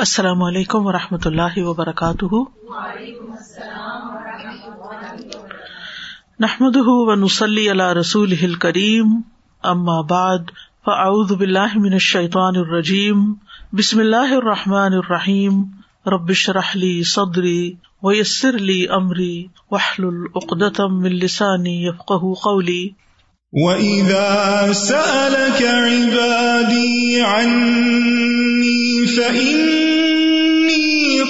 السلام علیکم و رحمۃ اللہ وبرکاتہ۔ نحمد و نسلی اللہ رسول کریم ام آباد فعد بلّہ من الشیطان الرجیم، بسم اللہ الرحمٰن الرحیم ربش رحلی صدری ویسر علی عمری وحل العقدم من السانی یفق قولی۔ وَإِذَا سَأَلَكَ عِبَادِي عَنِّي فَإِنِّي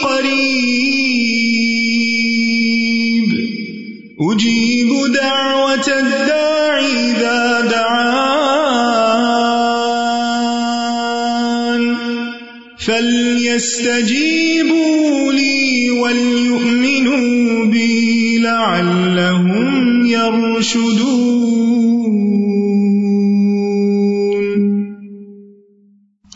قَرِيبٌ. أُجِيبُ دَعْوَةَ الدَّاعِ إِذَا دَعَانِ. فَلْيَسْتَجِيبُوا لِي وَلْيُؤْمِنُوا بِي لَعَلَّهُمْ يَرْشُدُونَ.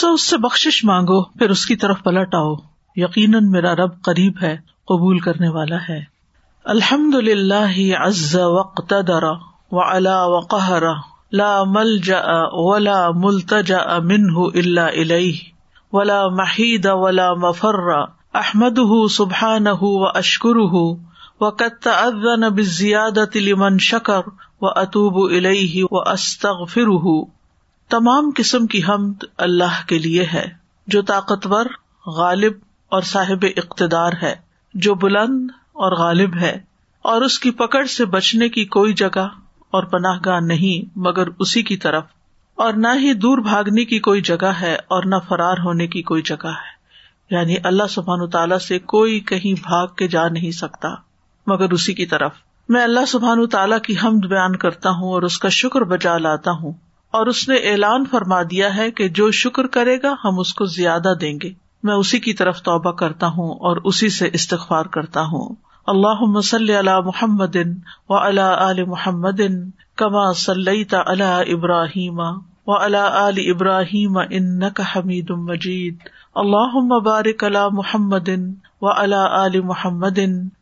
سو اس سے بخش مانگو، پھر اس کی طرف پلٹ آؤ۔ یقیناً میرا رب قریب ہے، قبول کرنے والا ہے۔ الحمد للہ عز وقت درا و الا وقہر، لا مل جا ولا ملتجا منہ اللہ علیہ ولا محید ولا مفر۔ احمد سبحان و اشکر و قط ادن بزیادت لمن شکر و اطوب الہ و استغفر تمام قسم کی حمد اللہ کے لیے ہے، جو طاقتور، غالب اور صاحب اقتدار ہے، جو بلند اور غالب ہے، اور اس کی پکڑ سے بچنے کی کوئی جگہ اور پناہ گاہ نہیں، مگر اسی کی طرف، اور نہ ہی دور بھاگنے کی کوئی جگہ ہے اور نہ فرار ہونے کی کوئی جگہ ہے۔ یعنی اللہ سبحان تعالیٰ سے کوئی کہیں بھاگ کے جا نہیں سکتا، مگر اسی کی طرف۔ میں اللہ سبحان تعالیٰ کی حمد بیان کرتا ہوں اور اس کا شکر بجا لاتا ہوں۔ اور اس نے اعلان فرما دیا ہے کہ جو شکر کرے گا ہم اس کو زیادہ دیں گے۔ میں اسی کی طرف توبہ کرتا ہوں اور اسی سے استغفار کرتا ہوں۔ اللہ مسل علی محمد و علی محمد کما صلی علی ابراہیم و علی ابراہیم ان حمید مجید۔ اللہ مبارک اللہ محمد و علی محمد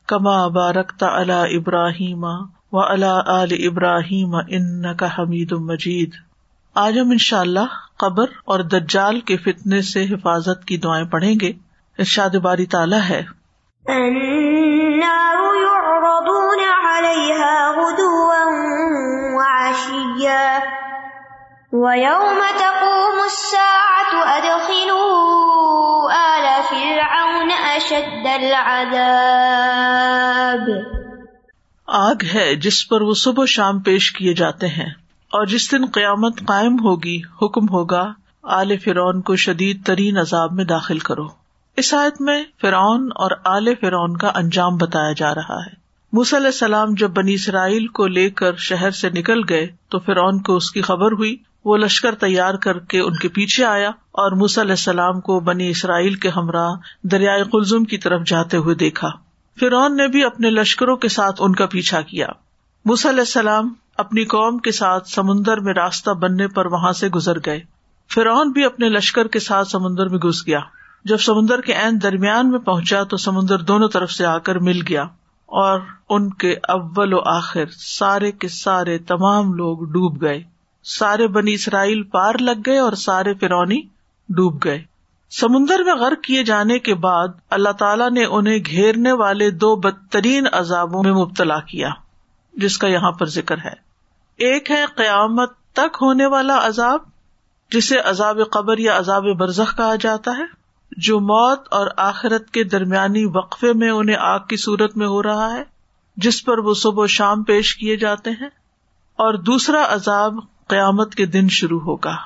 کما بارک علی ابراہیم و علی ابراہیم ان کا حمید مجید۔ آج ہم ان شاء اللہ قبر اور دجال کے فتنے سے حفاظت کی دعائیں پڑھیں گے۔ ارشاد باری تعالیٰ ہے۔ وَيَوْمَ تَقُومُ السَّاعَةُ أَدْخِلُوا آلَ فِرْعَوْنَ أَشَدَّ الْعَذَابِ۔ آگ ہے جس پر وہ صبح شام پیش کیے جاتے ہیں۔ اور جس دن قیامت قائم ہوگی، حکم ہوگا، آل فرعون کو شدید ترین عذاب میں داخل کرو۔ اس آیت میں فرعون اور آل فرعون کا انجام بتایا جا رہا ہے۔ علیہ السلام جب بنی اسرائیل کو لے کر شہر سے نکل گئے تو فرعون کو اس کی خبر ہوئی۔ وہ لشکر تیار کر کے ان کے پیچھے آیا اور علیہ السلام کو بنی اسرائیل کے ہمراہ دریائے کلزم کی طرف جاتے ہوئے دیکھا۔ فرعون نے بھی اپنے لشکروں کے ساتھ ان کا پیچھا کیا۔ علیہ السلام اپنی قوم کے ساتھ سمندر میں راستہ بننے پر وہاں سے گزر گئے۔ فرعون بھی اپنے لشکر کے ساتھ سمندر میں گھس گیا۔ جب سمندر کے عین درمیان میں پہنچا تو سمندر دونوں طرف سے آ کر مل گیا اور ان کے اول و آخر سارے کے سارے تمام لوگ ڈوب گئے۔ سارے بنی اسرائیل پار لگ گئے اور سارے فرونی ڈوب گئے۔ سمندر میں غرق کیے جانے کے بعد اللہ تعالیٰ نے انہیں گھیرنے والے دو بدترین عذابوں میں مبتلا کیا، جس کا یہاں پر ذکر ہے۔ ایک ہے قیامت تک ہونے والا عذاب، جسے عذاب قبر یا عذاب برزخ کہا جاتا ہے، جو موت اور آخرت کے درمیانی وقفے میں انہیں آگ کی صورت میں ہو رہا ہے، جس پر وہ صبح و شام پیش کیے جاتے ہیں۔ اور دوسرا عذاب قیامت کے دن شروع ہوگا۔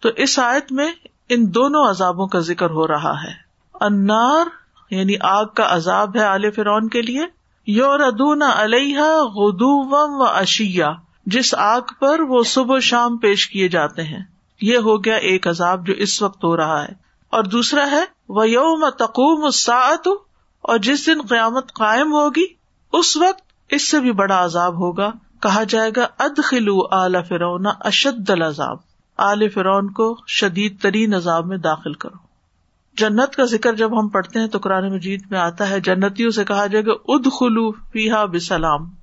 تو اس آیت میں ان دونوں عذابوں کا ذکر ہو رہا ہے۔ انار یعنی آگ کا عذاب ہے عال فرون کے لیے یور ادون علیہ غدو و اشیا جس آگ پر وہ صبح شام پیش کیے جاتے ہیں۔ یہ ہو گیا ایک عذاب جو اس وقت ہو رہا ہے۔ اور دوسرا ہے وہ یوم تقوم سعت اور جس دن قیامت قائم ہوگی، اس وقت اس سے بھی بڑا عذاب ہوگا۔ کہا جائے گا اد خلو اعلی فرون اشد العذاب۔ آل فرون کو شدید ترین عذاب میں داخل کرو۔ جنت کا ذکر جب ہم پڑھتے ہیں تو قرآن مجید میں آتا ہے، جنتیوں سے کہا جائے گا اد خلو فیحا بسلام۔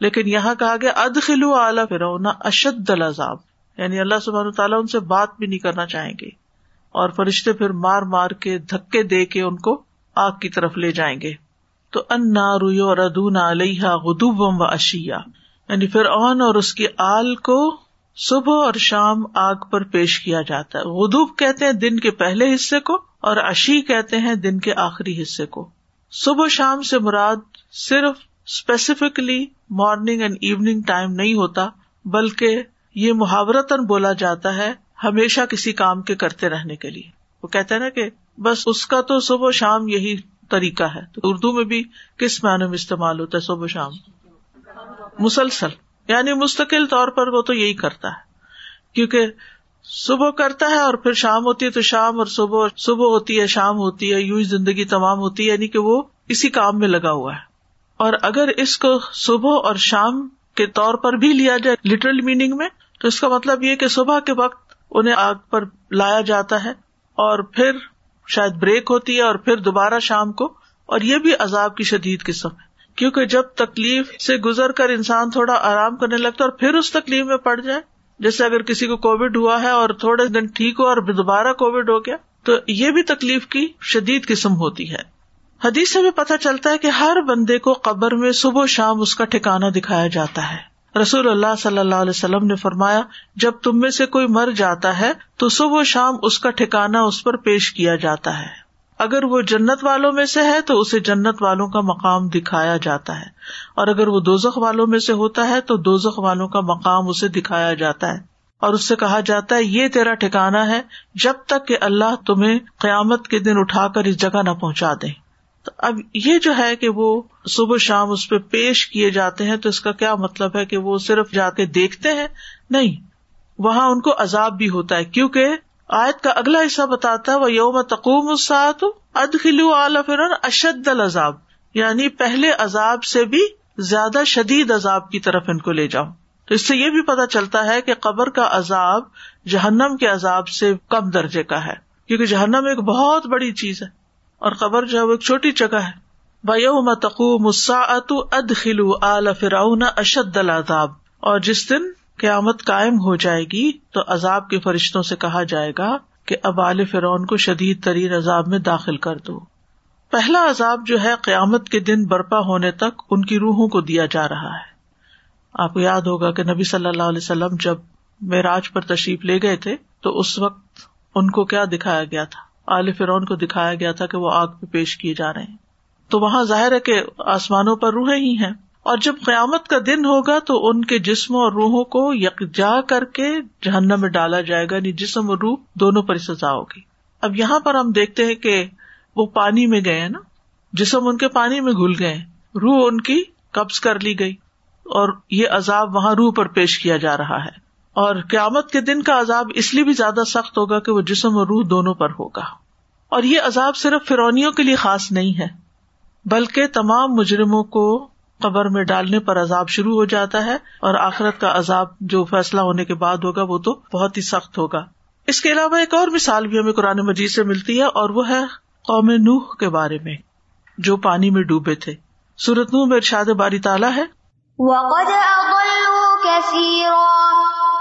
لیکن یہاں کہا گیا اد خلو اعلی فرونا اشد العذاب. یعنی اللہ سبحان تعالیٰ ان سے بات بھی نہیں کرنا چاہیں گے اور فرشتے پھر مار مار کے دھکے دے کے ان کو آگ کی طرف لے جائیں گے. تو ان رویو ردون علیہ غدوب و اشیا یعنی پھر اون اور اس کی آل کو صبح اور شام آگ پر پیش کیا جاتا ہے. غدوب کہتے ہیں دن کے پہلے حصے کو اور اشی کہتے ہیں دن کے آخری حصے کو. صبح شام سے مراد صرف specifically morning and evening time نہیں ہوتا، بلکہ یہ محاورتن بولا جاتا ہے ہمیشہ کسی کام کے کرتے رہنے کے لیے۔ وہ کہتے ہیں نا کہ بس اس کا تو صبح شام یہی طریقہ ہے۔ تو اردو میں بھی کس معنی میں استعمال ہوتا ہے صبح شام؟ مسلسل۔ یعنی مستقل طور پر وہ تو یہی کرتا ہے۔ کیونکہ صبح کرتا ہے اور پھر شام ہوتی ہے تو شام اور صبح صبح ہوتی ہے، شام ہوتی ہے، یوں ہی زندگی تمام ہوتی ہے یعنی کہ وہ اسی کام میں لگا ہوا ہے۔ اور اگر اس کو صبح اور شام کے طور پر بھی لیا جائے لٹرل میننگ میں، تو اس کا مطلب یہ کہ صبح کے وقت انہیں آگ پر لایا جاتا ہے اور پھر شاید بریک ہوتی ہے اور پھر دوبارہ شام کو، اور یہ بھی عذاب کی شدید قسم ہے۔ کیونکہ جب تکلیف سے گزر کر انسان تھوڑا آرام کرنے لگتا ہے اور پھر اس تکلیف میں پڑ جائے، جیسے اگر کسی کو کووڈ ہوا ہے اور تھوڑے دن ٹھیک ہو اور دوبارہ کووڈ ہو گیا، تو یہ بھی تکلیف کی شدید قسم ہوتی ہے۔ حدیث سے بھی پتہ چلتا ہے کہ ہر بندے کو قبر میں صبح و شام اس کا ٹھکانا دکھایا جاتا ہے۔ رسول اللہ صلی اللہ علیہ وسلم نے فرمایا، جب تم میں سے کوئی مر جاتا ہے، تو صبح شام اس کا ٹھکانا اس پر پیش کیا جاتا ہے۔ اگر وہ جنت والوں میں سے ہے، تو اسے جنت والوں کا مقام دکھایا جاتا ہے۔ اور اگر وہ دوزخ والوں میں سے ہوتا ہے، تو دوزخ والوں کا مقام اسے دکھایا جاتا ہے۔ اور اس سے کہا جاتا ہے، یہ تیرا ٹھکانا ہے، جب تک کہ اللہ تمہیں قیامت کے دن اٹھا کر اس جگہ نہ پہنچا دے۔ تو اب یہ جو ہے کہ وہ صبح شام اس پہ پیش کیے جاتے ہیں تو اس کا کیا مطلب ہے کہ وہ صرف جا کے دیکھتے ہیں؟ نہیں، وہاں ان کو عذاب بھی ہوتا ہے، کیونکہ آیت کا اگلا حصہ بتاتا ہے وہ یوم تقوم اسات اد خلو فرن اشد العذاب۔ یعنی پہلے عذاب سے بھی زیادہ شدید عذاب کی طرف ان کو لے جاؤ۔ تو اس سے یہ بھی پتا چلتا ہے کہ قبر کا عذاب جہنم کے عذاب سے کم درجے کا ہے، کیونکہ جہنم ایک بہت بڑی چیز ہے۔ اور قبر جو ہے وہ ایک چھوٹی جگہ ہے۔ بو تقوم مساط اد خلو اعلی فراؤن اشد العذاب۔ اور جس دن قیامت قائم ہو جائے گی تو عذاب کے فرشتوں سے کہا جائے گا کہ اب عال فرعون کو شدید ترین عذاب میں داخل کر دو۔ پہلا عذاب جو ہے قیامت کے دن برپا ہونے تک ان کی روحوں کو دیا جا رہا ہے۔ آپ کو یاد ہوگا کہ نبی صلی اللہ علیہ وسلم جب معراج پر تشریف لے گئے تھے تو اس وقت ان کو کیا دکھایا گیا تھا؟ عال فرعون کو دکھایا گیا تھا کہ وہ آگ پہ پیش کیے جا رہے ہیں۔ تو وہاں ظاہر ہے کہ آسمانوں پر روحیں ہی ہیں۔ اور جب قیامت کا دن ہوگا تو ان کے جسم اور روحوں کو یکجا کر کے جہنم میں ڈالا جائے گا یعنی جسم اور روح دونوں پر سزا ہوگی۔ اب یہاں پر ہم دیکھتے ہیں کہ وہ پانی میں گئے نا۔ جسم ان کے پانی میں گھل گئے روح ان کی قبض کر لی گئی اور یہ عذاب وہاں روح پر پیش کیا جا رہا ہے۔ اور قیامت کے دن کا عذاب اس لیے بھی زیادہ سخت ہوگا کہ وہ جسم اور روح دونوں پر ہوگا۔ اور یہ عذاب صرف فرونیوں کے لیے خاص نہیں ہے، بلکہ تمام مجرموں کو قبر میں ڈالنے پر عذاب شروع ہو جاتا ہے اور آخرت کا عذاب جو فیصلہ ہونے کے بعد ہوگا وہ تو بہت ہی سخت ہوگا۔ اس کے علاوہ ایک اور مثال بھی ہمیں قرآن مجید سے ملتی ہے اور وہ ہے قوم نوح کے بارے میں، جو پانی میں ڈوبے تھے۔ سورت نوح میں ارشاد باری تالا ہے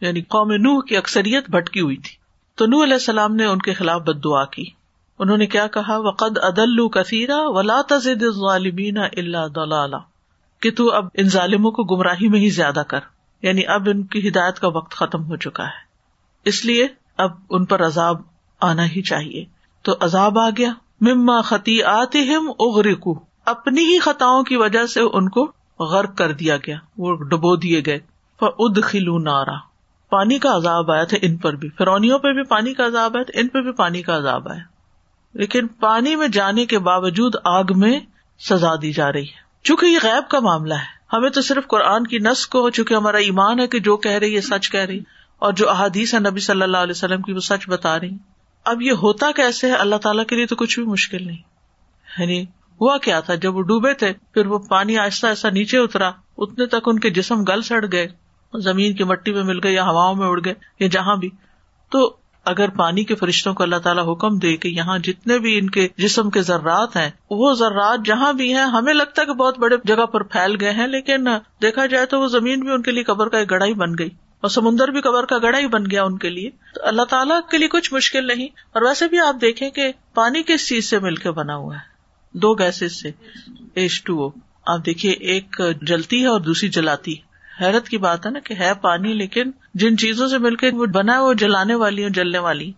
یعنی قوم نوح کی اکثریت بھٹکی ہوئی تھی۔ تو نوح علیہ السلام نے ان کے خلاف بد دعا کی۔ انہوں نے کیا کہا؟ وقد ادل کثیرا ولا تزد ظالمین اللہ دلالہ کہ تو اب ان ظالموں کو گمراہی میں ہی زیادہ کر۔ یعنی اب ان کی ہدایت کا وقت ختم ہو چکا ہے۔ اس لیے اب ان پر عذاب آنا ہی چاہیے۔ تو عذاب آ گیا۔ مما خطی آتے ہم اغرکو اپنی ہی خطاؤں کی وجہ سے ان کو غرق کر دیا گیا۔ وہ ڈبو دیے گئے۔ اد خلو نارا۔ پانی کا عذاب آیا تھا، ان پر بھی۔ فرونیوں پہ بھی پانی کا عذاب آیا تھا، ان پہ بھی پانی کا عذاب آیا۔ لیکن پانی میں جانے کے باوجود آگ میں سزا دی جا رہی ہے۔ چونکہ یہ غیب کا معاملہ ہے۔ ہمیں تو صرف قرآن کی نس کو، چونکہ ہمارا ایمان ہے کہ جو کہہ رہی ہے، سچ کہہ رہی اور جو احادیث ہے نبی صلی اللہ علیہ وسلم کی، وہ سچ بتا رہی اب یہ ہوتا کیسے ہے؟ اللہ تعالیٰ کے لیے تو کچھ بھی مشکل نہیں۔ یعنی ہوا کیا تھا؟ جب وہ ڈوبے تھے، پھر وہ پانی آہستہ آہستہ نیچے اترا، اتنے تک ان کے جسم گل سڑ گئے۔ زمین کی مٹی میں مل گئے یا ہواؤں میں اڑ گئے یا جہاں بھی۔ تو اگر پانی کے فرشتوں کو اللہ تعالیٰ حکم دے کہ یہاں جتنے بھی ان کے جسم کے ذرات ہیں، وہ ذرات جہاں بھی ہیں، ہمیں لگتا ہے کہ بہت بڑے جگہ پر پھیل گئے ہیں، لیکن دیکھا جائے تو وہ زمین بھی ان کے لیے قبر کا ایک گڑا ہی بن گئی اور سمندر بھی قبر کا گڑا ہی بن گیا ان کے لیے۔ تو اللہ تعالیٰ کے لیے کچھ مشکل نہیں۔ اور ویسے بھی آپ دیکھیں کہ پانی کس چیز سے مل کے بنا ہوا ہے؟ دو گیسز سے، ایچ ٹو او۔ آپ دیکھیے، ایک جلتی ہے اور دوسری جلاتی حیرت کی بات ہے نا کہ ہے پانی، لیکن جن چیزوں سے مل کے وہ بنا ہے، وہ جلانے والی اور جلنے والی۔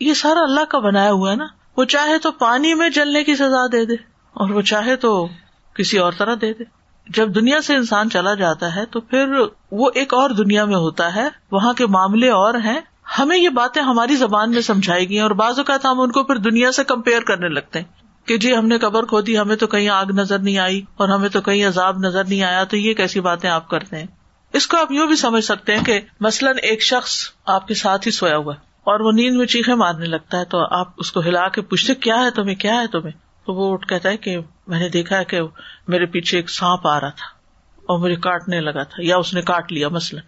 یہ سارا اللہ کا بنایا ہوا ہے نا۔ وہ چاہے تو پانی میں جلنے کی سزا دے دے، اور وہ چاہے تو کسی اور طرح دے دے۔ جب دنیا سے انسان چلا جاتا ہے تو پھر وہ ایک اور دنیا میں ہوتا ہے۔ وہاں کے معاملے اور ہیں۔ ہمیں یہ باتیں ہماری زبان میں سمجھائی گئی اور بعض اوقات ہم ان کو پھر دنیا سے کمپیئر کرنے لگتے ہیں کہ جی ہم نے قبر کھو دی، ہمیں تو کہیں آگ نظر نہیں آئی، اور ہمیں تو کہیں عذاب نظر نہیں آیا۔ تو یہ کیسی باتیں آپ کرتے ہیں؟ اس کو آپ یوں بھی سمجھ سکتے ہیں کہ مثلاً ایک شخص آپ کے ساتھ ہی سویا ہوا اور وہ نیند میں چیخے مارنے لگتا ہے تو آپ اس کو ہلا کے پوچھتے کیا ہے تمہیں، کیا ہے تمہیں؟ تو وہ اٹھ کہتا ہے کہ میں نے دیکھا ہے کہ میرے پیچھے ایک سانپ آ رہا تھا اور مجھے کاٹنے لگا تھا یا اس نے کاٹ لیا مثلاً،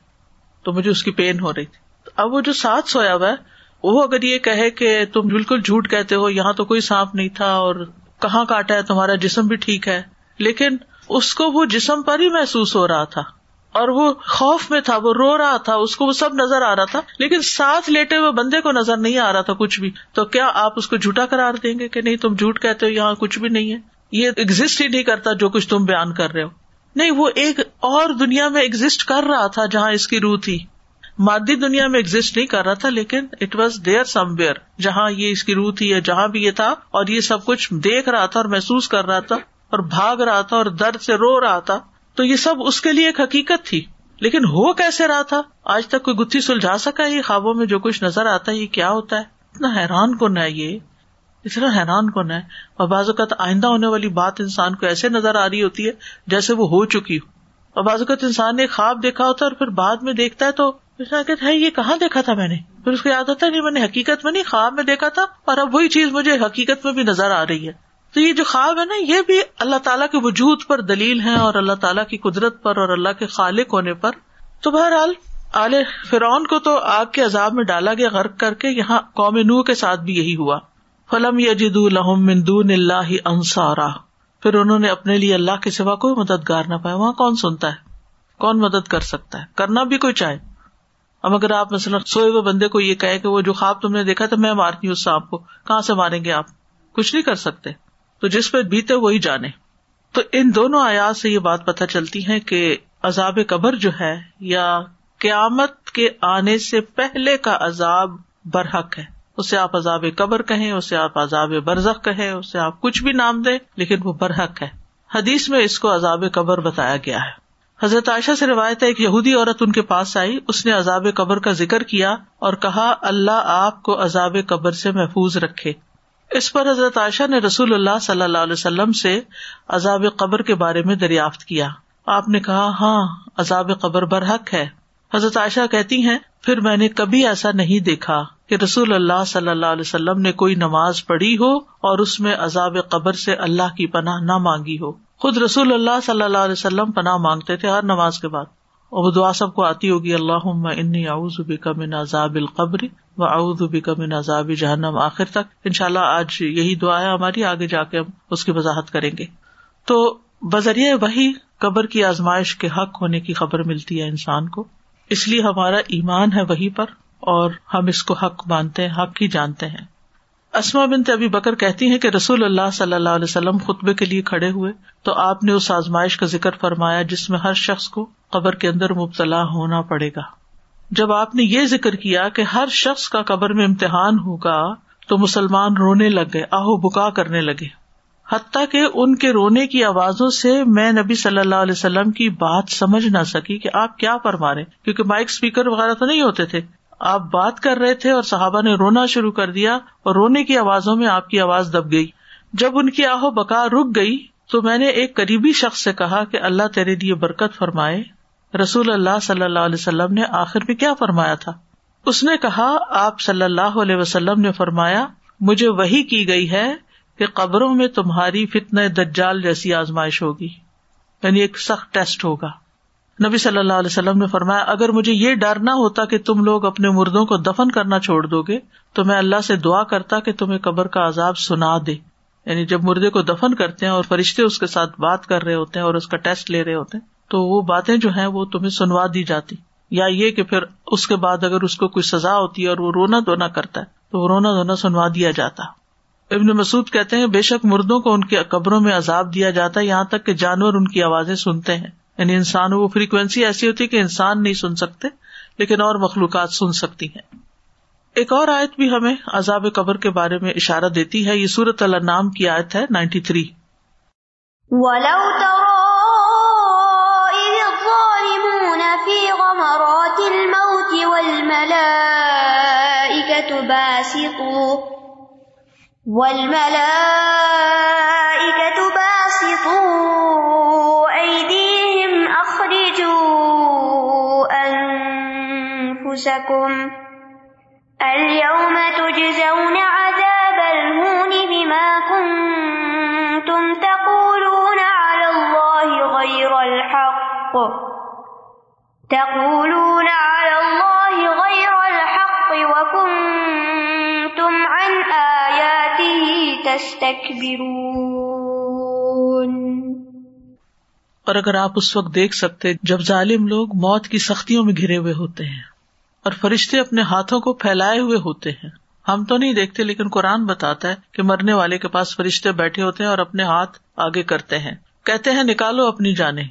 تو مجھے اس کی پین ہو رہی تھی۔ اب وہ جو ساتھ سویا ہوا ہے، وہ اگر یہ کہے کہ تم بالکل جھوٹ کہتے ہو، یہاں تو کوئی سانپ نہیں تھا اور کہاں کاٹا ہے، تمہارا جسم بھی ٹھیک ہے، لیکن اس کو وہ جسم پر ہی محسوس ہو رہا تھا۔ اور وہ خوف میں تھا، وہ رو رہا تھا، اس کو وہ سب نظر آ رہا تھا، لیکن ساتھ لیٹے ہوئے بندے کو نظر نہیں آ رہا تھا کچھ بھی۔ تو کیا آپ اس کو جھوٹا کرار دیں گے کہ نہیں، تم جھوٹ کہتے ہو، یہاں کچھ بھی نہیں ہے؟ یہ ایگزٹ ہی نہیں کرتا جو کچھ تم بیان کر رہے ہو۔ نہیں، وہ ایک اور دنیا میں ایگزٹ کر رہا تھا جہاں اس کی روح تھی۔ مادی دنیا میں ایگزٹ نہیں کر رہا تھا، لیکن it was there somewhere جہاں یہ اس کی روح تھی یا جہاں بھی یہ تھا۔ اور یہ سب کچھ دیکھ رہا تھا اور محسوس کر رہا تھا اور بھاگ رہا تھا اور درد سے رو رہا تھا۔ تو یہ سب اس کے لیے ایک حقیقت تھی۔ لیکن ہو کیسے رہا تھا؟ آج تک کوئی گتھی سلجھا سکا یہ خوابوں میں جو کچھ نظر آتا ہے، یہ کیا ہوتا ہے؟ اتنا حیران کون ہے یہ؟ اتنا حیران کون ہے؟ اور بعض اوقات آئندہ ہونے والی بات انسان کو ایسے نظر آ رہی ہوتی ہے جیسے وہ ہو چکی ہو۔ اور بعض اوقات انسان نے خواب دیکھا ہوتا ہے اور پھر بعد میں دیکھتا ہے تو کہتا ہے، یہ کہاں دیکھا تھا میں نے؟ پھر اس کو یاد آتا ہے نہیں میں نے حقیقت میں نہیں، خواب میں دیکھا تھا اور اب وہی چیز مجھے حقیقت میں بھی نظر آ رہی ہے۔ تو یہ جو خواب ہے نا، یہ بھی اللہ تعالیٰ کے وجود پر دلیل ہے اور اللہ تعالیٰ کی قدرت پر اور اللہ کے خالق ہونے پر۔ تو بہرحال، آل فرعون کو تو آگ کے عذاب میں ڈالا گیا غرق کر کے، یہاں قوم نو کے ساتھ بھی یہی ہوا۔ فلم یجد الحم مندون اللہ انصارا پھر انہوں نے اپنے لیے اللہ کے سوا کوئی مددگار نہ پایا۔ وہاں کون سنتا ہے؟ کون مدد کر سکتا ہے؟ کرنا بھی کوئی چاہے۔ اب اگر آپ مثلاً سوئے ہوئے بندے کو یہ کہے کہ وہ جو خواب تم نے دیکھا تھا، میں مارتی ہوں اس سانپ کو۔ کہاں سے ماریں گے آپ؟ کچھ نہیں کر سکتے۔ تو جس پہ بیتے وہی جانے۔ تو ان دونوں آیات سے یہ بات پتہ چلتی ہے کہ عذاب قبر جو ہے یا قیامت کے آنے سے پہلے کا عذاب برحق ہے۔ اسے آپ عذاب قبر کہیں، اسے آپ عذاب برزخ کہیں، اسے آپ کچھ بھی نام دیں، لیکن وہ برحق ہے۔ حدیث میں اس کو عذاب قبر بتایا گیا ہے۔ حضرت عائشہ سے روایت ایک یہودی عورت ان کے پاس آئی، اس نے عذاب قبر کا ذکر کیا اور کہا، اللہ آپ کو عذاب قبر سے محفوظ رکھے۔ اس پر حضرت عائشہ نے رسول اللہ صلی اللہ علیہ وسلم سے عذاب قبر کے بارے میں دریافت کیا۔ آپ نے کہا ہاں عذاب قبر برحق ہے۔ حضرت عائشہ کہتی ہیں، پھر میں نے کبھی ایسا نہیں دیکھا کہ رسول اللہ صلی اللہ علیہ وسلم نے کوئی نماز پڑھی ہو اور اس میں عذاب قبر سے اللہ کی پناہ نہ مانگی ہو۔ خود رسول اللہ صلی اللہ علیہ وسلم پناہ مانگتے تھے ہر نماز کے بعد۔ اور وہ دعا سب کو آتی ہوگی اللہ انی اعوذ بک من عذاب القبر و اعوذ بک من عذاب جہنم آخر تک۔ ان شاء اللہ آج یہی دعا ہے ہماری، آگے جا کے ہم اس کی وضاحت کریں گے۔ تو بذریعہ وہی قبر کی آزمائش کے حق ہونے کی خبر ملتی ہے انسان کو۔ اس لیے ہمارا ایمان ہے وہی پر اور ہم اس کو حق مانتے ہیں، حق ہی جانتے ہیں۔ اسما بن ابھی بکر کہتی ہیں کہ رسول اللہ صلی اللہ علیہ وسلم خطبے کے لیے کھڑے ہوئے تو آپ نے اس آزمائش کا ذکر فرمایا جس میں ہر شخص کو قبر کے اندر مبتلا ہونا پڑے گا۔ جب آپ نے یہ ذکر کیا کہ ہر شخص کا قبر میں امتحان ہوگا تو مسلمان رونے لگ گئے، آہو بکا کرنے لگے۔ حتیٰ کہ ان کے رونے کی آوازوں سے میں نبی صلی اللہ علیہ وسلم کی بات سمجھ نہ سکی کہ آپ کیا فرما رہے کیونکہ مائک اسپیکر وغیرہ تو نہیں ہوتے تھے۔ آپ بات کر رہے تھے اور صحابہ نے رونا شروع کر دیا اور رونے کی آوازوں میں آپ کی آواز دب گئی۔ جب ان کی آہو بکا رک گئی تو میں نے ایک قریبی شخص سے کہا کہ اللہ تیرے لیے برکت فرمائے۔ رسول اللہ صلی اللہ علیہ وسلم نے آخر میں کیا فرمایا تھا؟ اس نے کہا، آپ صلی اللہ علیہ وسلم نے فرمایا، مجھے وہی کی گئی ہے کہ قبروں میں تمہاری فتن دجال جیسی آزمائش ہوگی یعنی ایک سخت ٹیسٹ ہوگا۔ نبی صلی اللہ علیہ وسلم نے فرمایا، اگر مجھے یہ ڈر نہ ہوتا کہ تم لوگ اپنے مردوں کو دفن کرنا چھوڑ دو گے، تو میں اللہ سے دعا کرتا کہ تمہیں قبر کا عذاب سنا دے۔ یعنی جب مردے کو دفن کرتے ہیں اور فرشتے اس کے ساتھ بات کر رہے ہوتے ہیں اور اس کا ٹیسٹ لے رہے ہوتے ہیں، تو وہ باتیں جو ہیں وہ تمہیں سنوا دی جاتی۔ یا یہ کہ پھر اس کے بعد اگر اس کو کوئی سزا ہوتی ہے اور وہ رونا دھونا کرتا ہے، تو وہ رونا دھونا سنوا دیا جاتا۔ ابن مسعود کہتے ہیں، بے شک مردوں کو ان کی قبروں میں عذاب دیا جاتا ہے، یہاں تک کہ جانور ان کی آوازیں سنتے ہیں۔ یعنی انسان وہ فریکوینسی ایسی ہوتی ہے کہ انسان نہیں سن سکتے، لیکن اور مخلوقات سن سکتی ہیں۔ ایک اور آیت بھی ہمیں عذاب قبر کے بارے میں اشارہ دیتی ہے، یہ سورت اللہ نام کی آیت ہے نائنٹی تھری۔ والملائكة أنفسكم اليوم تجزون عذاب الهون بما كنتم تقولون على الله غير الحق تقولون على الله غير الحق وكنتم عن آياته تستكبرون اور اگر آپ اس وقت دیکھ سکتے جب ظالم لوگ موت کی سختیوں میں گھرے ہوئے ہوتے ہیں۔ اور فرشتے اپنے ہاتھوں کو پھیلائے ہوئے ہوتے ہیں۔ ہم تو نہیں دیکھتے، لیکن قرآن بتاتا ہے کہ مرنے والے کے پاس فرشتے بیٹھے ہوتے ہیں اور اپنے ہاتھ آگے کرتے ہیں۔ کہتے ہیں، نکالو اپنی جانے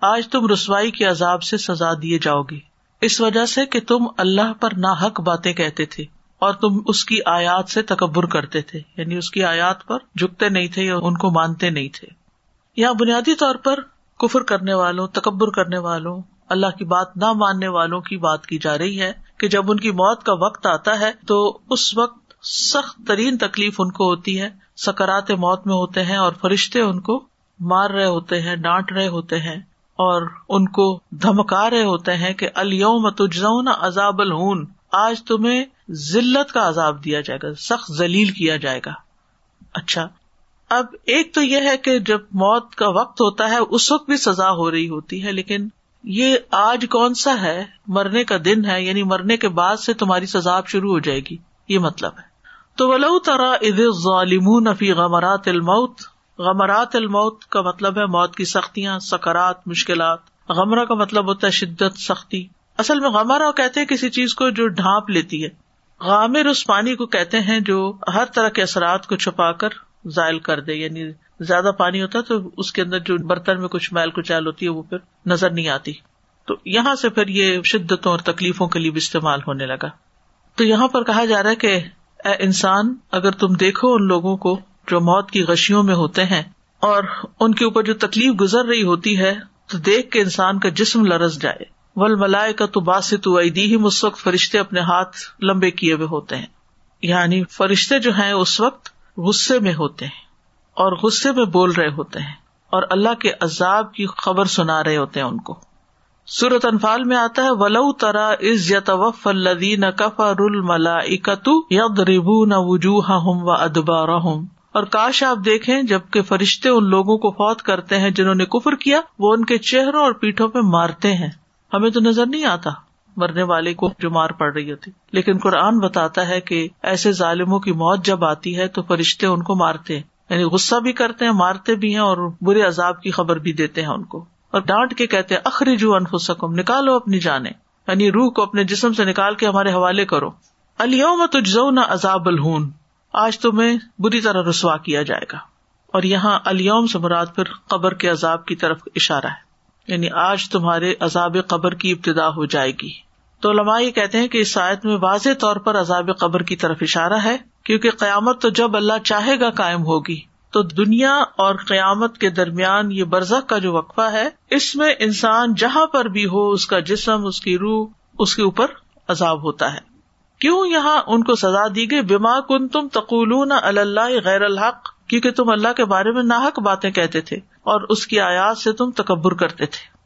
آج تم رسوائی کے عذاب سے سزا دیے جاؤ گی اس وجہ سے کہ تم اللہ پر نا حق باتیں کہتے تھے اور تم اس کی آیات سے تکبر کرتے تھے۔ یعنی اس کی آیات پر جھکتے نہیں تھے یا ان کو مانتے نہیں تھے۔ یہاں بنیادی طور پر کفر کرنے والوں، تکبر کرنے والوں اللہ کی بات نہ ماننے والوں کی بات کی جا رہی ہے کہ جب ان کی موت کا وقت آتا ہے تو اس وقت سخت ترین تکلیف ان کو ہوتی ہے۔ سکرات موت میں ہوتے ہیں اور فرشتے ان کو مار رہے ہوتے ہیں، ڈانٹ رہے ہوتے ہیں اور ان کو دھمکا رہے ہوتے ہیں کہ الوم تجزون عذاب الہون، آج تمہیں ذلت کا عذاب دیا جائے گا، سخت ذلیل کیا جائے گا۔ اچھا اب ایک تو یہ ہے کہ جب موت کا وقت ہوتا ہے، اس وقت بھی سزا ہو رہی ہوتی ہے، لیکن یہ آج کون سا ہے؟ مرنے کا دن ہے یعنی مرنے کے بعد سے تمہاری سزاب شروع ہو جائے گی۔ یہ مطلب ہے۔ تو ولو ترا اد ظالم فی غمرات الموت غمرات الموت کا مطلب ہے موت کی سختیاں، سکرات، مشکلات۔ غمرہ کا مطلب ہوتا ہے شدت، سختی۔ اصل میں غمرہ کہتے ہیں کسی چیز کو جو ڈھانپ لیتی ہے۔ غامر اس پانی کو کہتے ہیں جو ہر طرح کے اثرات کو چھپا کر ذائل کر دے یعنی زیادہ پانی ہوتا ہے تو اس کے اندر جو برتن میں کچھ میل کچیل ہوتی ہے وہ پھر نظر نہیں آتی۔ تو یہاں سے پھر یہ شدتوں اور تکلیفوں کے لیے بھی استعمال ہونے لگا۔ تو یہاں پر کہا جا رہا ہے کہ اے انسان، اگر تم دیکھو ان لوگوں کو جو موت کی غشیوں میں ہوتے ہیں اور ان کے اوپر جو تکلیف گزر رہی ہوتی ہے، تو دیکھ کے انسان کا جسم لرس جائے۔ ول ملائے کا تو باسط ہی اس وقت فرشتے اپنے ہاتھ لمبے کیے ہوئے ہوتے ہیں۔ یعنی فرشتے جو ہیں اس وقت غصے میں ہوتے ہیں۔ اور غصے میں بول رہے ہوتے ہیں اور اللہ کے عذاب کی خبر سنا رہے ہوتے ہیں ان کو۔ سورت انفال میں آتا ہے، ولو ترا از یتوف الدین کفر الملا اکتو ید ربو نہ وجوہ ہوں و ادبار ہوں اور کاش آپ دیکھیں، جبکہ فرشتے ان لوگوں کو فوت کرتے ہیں جنہوں نے کفر کیا، وہ ان کے چہروں اور پیٹھوں پہ مارتے ہیں۔ ہمیں تو نظر نہیں آتا، مرنے والے کو جو مار پڑ رہی ہوتی۔ لیکن قرآن بتاتا ہے کہ ایسے ظالموں کی موت جب آتی ہے تو فرشتے ان کو مارتے ہیں۔ یعنی غصہ بھی کرتے ہیں، مارتے بھی ہیں اور برے عذاب کی خبر بھی دیتے ہیں ان کو۔ اور ڈانٹ کے کہتے ہیں اخریجو انفسکم، نکالو اپنی جانے یعنی روح کو اپنے جسم سے نکال کے ہمارے حوالے کرو۔ الوم تجزو نہ عذاب الہون، آج تمہیں بری طرح رسوا کیا جائے گا۔ اور یہاں الوم سے مراد پھر قبر کے عذاب کی طرف اشارہ ہے۔ یعنی آج تمہارے عذاب قبر کی ابتدا ہو جائے گی۔ تو علماء یہ کہتے ہیں کہ اس آیت میں واضح طور پر عذاب قبر کی طرف اشارہ ہے۔ کیونکہ قیامت تو جب اللہ چاہے گا قائم ہوگی، تو دنیا اور قیامت کے درمیان یہ برزخ کا جو وقفہ ہے، اس میں انسان جہاں پر بھی ہو، اس کا جسم، اس کی روح، اس کے اوپر عذاب ہوتا ہے۔ کیوں یہاں ان کو سزا دی گئی؟ بیما کن تم تقول اللہ غیر الحق، کیونکہ تم اللہ کے بارے میں ناحک باتیں کہتے تھے اور اس کی آیات سے تم تکبر کرتے تھے۔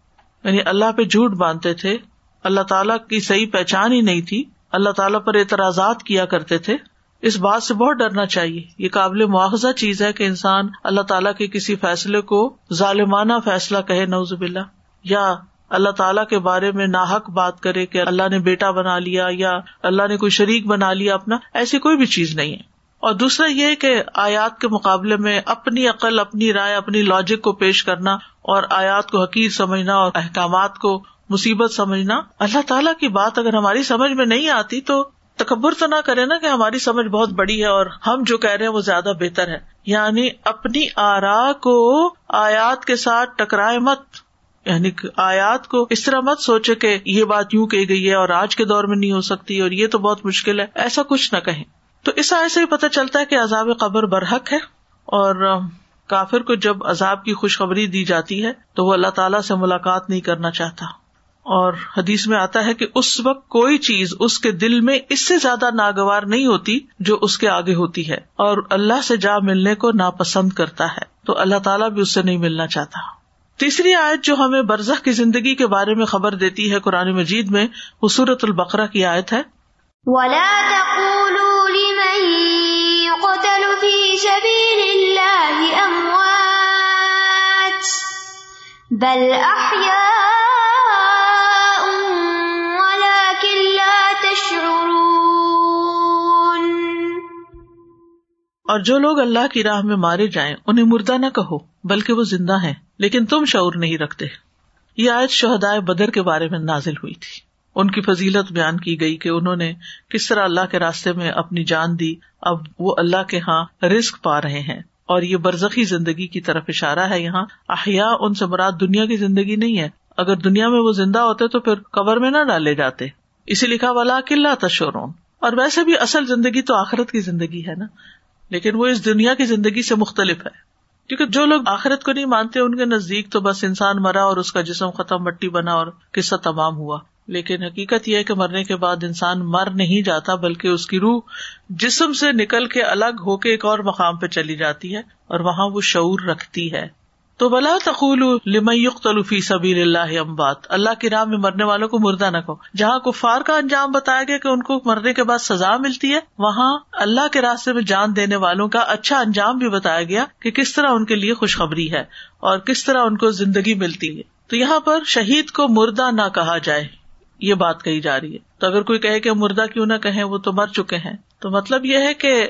یعنی اللہ پہ جھوٹ باندھتے تھے۔ اللہ تعالیٰ کی صحیح پہچان ہی نہیں تھی۔ اللہ تعالیٰ پر اعتراضات کیا کرتے تھے۔ اس بات سے بہت ڈرنا چاہیے۔ یہ قابل معاوضہ چیز ہے کہ انسان اللہ تعالیٰ کے کسی فیصلے کو ظالمانہ فیصلہ کہے نوز باللہ۔ یا اللہ تعالیٰ کے بارے میں ناحک بات کرے کہ اللہ نے بیٹا بنا لیا یا اللہ نے کوئی شریک بنا لیا اپنا، ایسی کوئی بھی چیز نہیں ہے۔ اور دوسرا یہ کہ آیات کے مقابلے میں اپنی عقل، اپنی رائے، اپنی لاجک کو پیش کرنا اور آیات کو حقیق سمجھنا اور احکامات کو مصیبت سمجھنا، اللہ تعالیٰ کی بات اگر ہماری سمجھ میں نہیں آتی تو تکبر تو نہ کرے نا کہ ہماری سمجھ بہت بڑی ہے اور ہم جو کہہ رہے ہیں وہ زیادہ بہتر ہے۔ یعنی اپنی آرا کو آیات کے ساتھ ٹکرائے مت۔ یعنی آیات کو اس طرح مت سوچے کہ یہ بات یوں کہ گئی ہے اور آج کے دور میں نہیں ہو سکتی اور یہ تو بہت مشکل ہے۔ ایسا کچھ نہ کہیں۔ تو اس آئے سے ہی پتہ چلتا ہے کہ عذاب قبر برحق ہے اور کافر کو جب عذاب کی خوشخبری دی جاتی ہے تو وہ اللہ تعالیٰ سے ملاقات نہیں کرنا چاہتا۔ اور حدیث میں آتا ہے کہ اس وقت کوئی چیز اس کے دل میں اس سے زیادہ ناگوار نہیں ہوتی جو اس کے آگے ہوتی ہے اور اللہ سے جا ملنے کو ناپسند کرتا ہے تو اللہ تعالیٰ بھی اس سے نہیں ملنا چاہتا۔ تیسری آیت جو ہمیں برزخ کی زندگی کے بارے میں خبر دیتی ہے قرآن مجید میں وہ سورت البقرہ کی آیت ہے۔ بل اور جو لوگ اللہ کی راہ میں مارے جائیں، انہیں مردہ نہ کہو، بلکہ وہ زندہ ہیں، لیکن تم شعور نہیں رکھتے۔ یہ آیت شہدائے بدر کے بارے میں نازل ہوئی تھی۔ ان کی فضیلت بیان کی گئی کہ انہوں نے کس طرح اللہ کے راستے میں اپنی جان دی۔ اب وہ اللہ کے ہاں رسک پا رہے ہیں۔ اور یہ برزخی زندگی کی طرف اشارہ ہے یہاں۔ احیا ان سے مراد دنیا کی زندگی نہیں ہے۔ اگر دنیا میں وہ زندہ ہوتے تو پھر قبر میں نہ ڈالے جاتے۔ اسی لکھا والا قلعہ تشورون اور ویسے بھی اصل زندگی تو آخرت کی زندگی ہے نا۔ لیکن وہ اس دنیا کی زندگی سے مختلف ہے۔ کیونکہ جو لوگ آخرت کو نہیں مانتے، ان کے نزدیک تو بس انسان مرا اور اس کا جسم ختم، مٹی بنا اور قصہ تمام ہوا۔ لیکن حقیقت یہ ہے کہ مرنے کے بعد انسان مر نہیں جاتا، بلکہ اس کی روح جسم سے نکل کے الگ ہو کے ایک اور مقام پہ چلی جاتی ہے اور وہاں وہ شعور رکھتی ہے۔ تو بلا تقول تلفی سبیل اللہ امبات اللہ کی راہ میں مرنے والوں کو مردہ نہ کہو۔ جہاں کفار کا انجام بتایا گیا کہ ان کو مرنے کے بعد سزا ملتی ہے، وہاں اللہ کے راستے میں جان دینے والوں کا اچھا انجام بھی بتایا گیا کہ کس طرح ان کے لیے خوشخبری ہے اور کس طرح ان کو زندگی ملتی ہے۔ تو یہاں پر شہید کو مردہ نہ کہا جائے، یہ بات کہی جا رہی ہے۔ تو اگر کوئی کہے کہ مردہ کیوں نہ کہیں، وہ تو مر چکے ہیں۔ تو مطلب یہ ہے کہ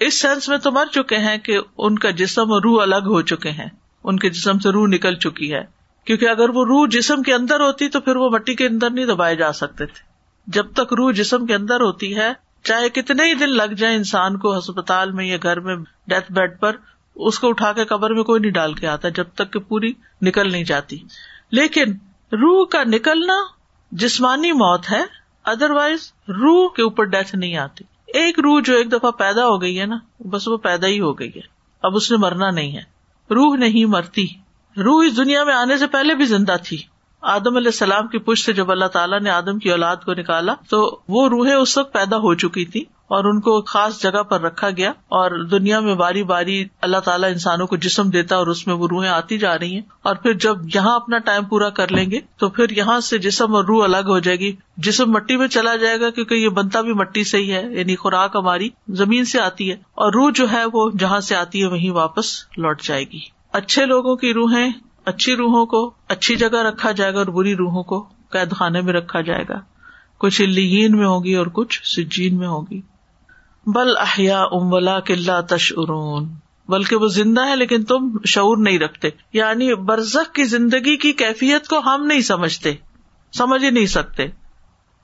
اس سینس میں تو مر چکے ہیں کہ ان کا جسم اور روح الگ ہو چکے ہیں۔ ان کے جسم سے روح نکل چکی ہے۔ کیونکہ اگر وہ روح جسم کے اندر ہوتی تو پھر وہ مٹی کے اندر نہیں دبائے جا سکتے تھے۔ جب تک روح جسم کے اندر ہوتی ہے، چاہے کتنے ہی دن لگ جائے انسان کو ہسپتال میں یا گھر میں ڈیتھ بیڈ پر، اس کو اٹھا کے قبر میں کوئی نہیں ڈال کے آتا جب تک کہ پوری نکل نہیں جاتی۔ لیکن روح کا نکلنا جسمانی موت ہے ادر وائز روح کے اوپر ڈیتھ نہیں آتی۔ ایک روح جو ایک دفعہ پیدا ہو گئی ہے نا، بس وہ پیدا ہی ہو گئی ہے۔ اب اس نے مرنا نہیں ہے۔ روح نہیں مرتی۔ روح اس دنیا میں آنے سے پہلے بھی زندہ تھی۔ آدم علیہ السلام کی پشت سے جب اللہ تعالیٰ نے آدم کی اولاد کو نکالا تو وہ روحیں اس وقت پیدا ہو چکی تھی اور ان کو خاص جگہ پر رکھا گیا اور دنیا میں باری باری اللہ تعالیٰ انسانوں کو جسم دیتا اور اس میں وہ روحیں آتی جا رہی ہیں اور پھر جب یہاں اپنا ٹائم پورا کر لیں گے تو پھر یہاں سے جسم اور روح الگ ہو جائے گی۔ جسم مٹی میں چلا جائے گا کیونکہ یہ بنتا بھی مٹی سے ہی ہے یعنی خوراک ہماری زمین سے آتی ہے اور روح جو ہے وہ جہاں سے آتی ہے وہیں واپس لوٹ جائے گی۔ اچھے لوگوں کی روحیں اچھی روحوں کو اچھی جگہ رکھا جائے گا اور بری روحوں کو قید خانے میں رکھا جائے گا۔ کچھ الین میں ہوگی اور کچھ سجین میں ہوگی بل احیا ام ولا کلّا تشعرون، بلکہ وہ زندہ ہے لیکن تم شعور نہیں رکھتے۔ یعنی برزخ کی زندگی کی کیفیت کو ہم نہیں سمجھتے، سمجھ ہی نہیں سکتے۔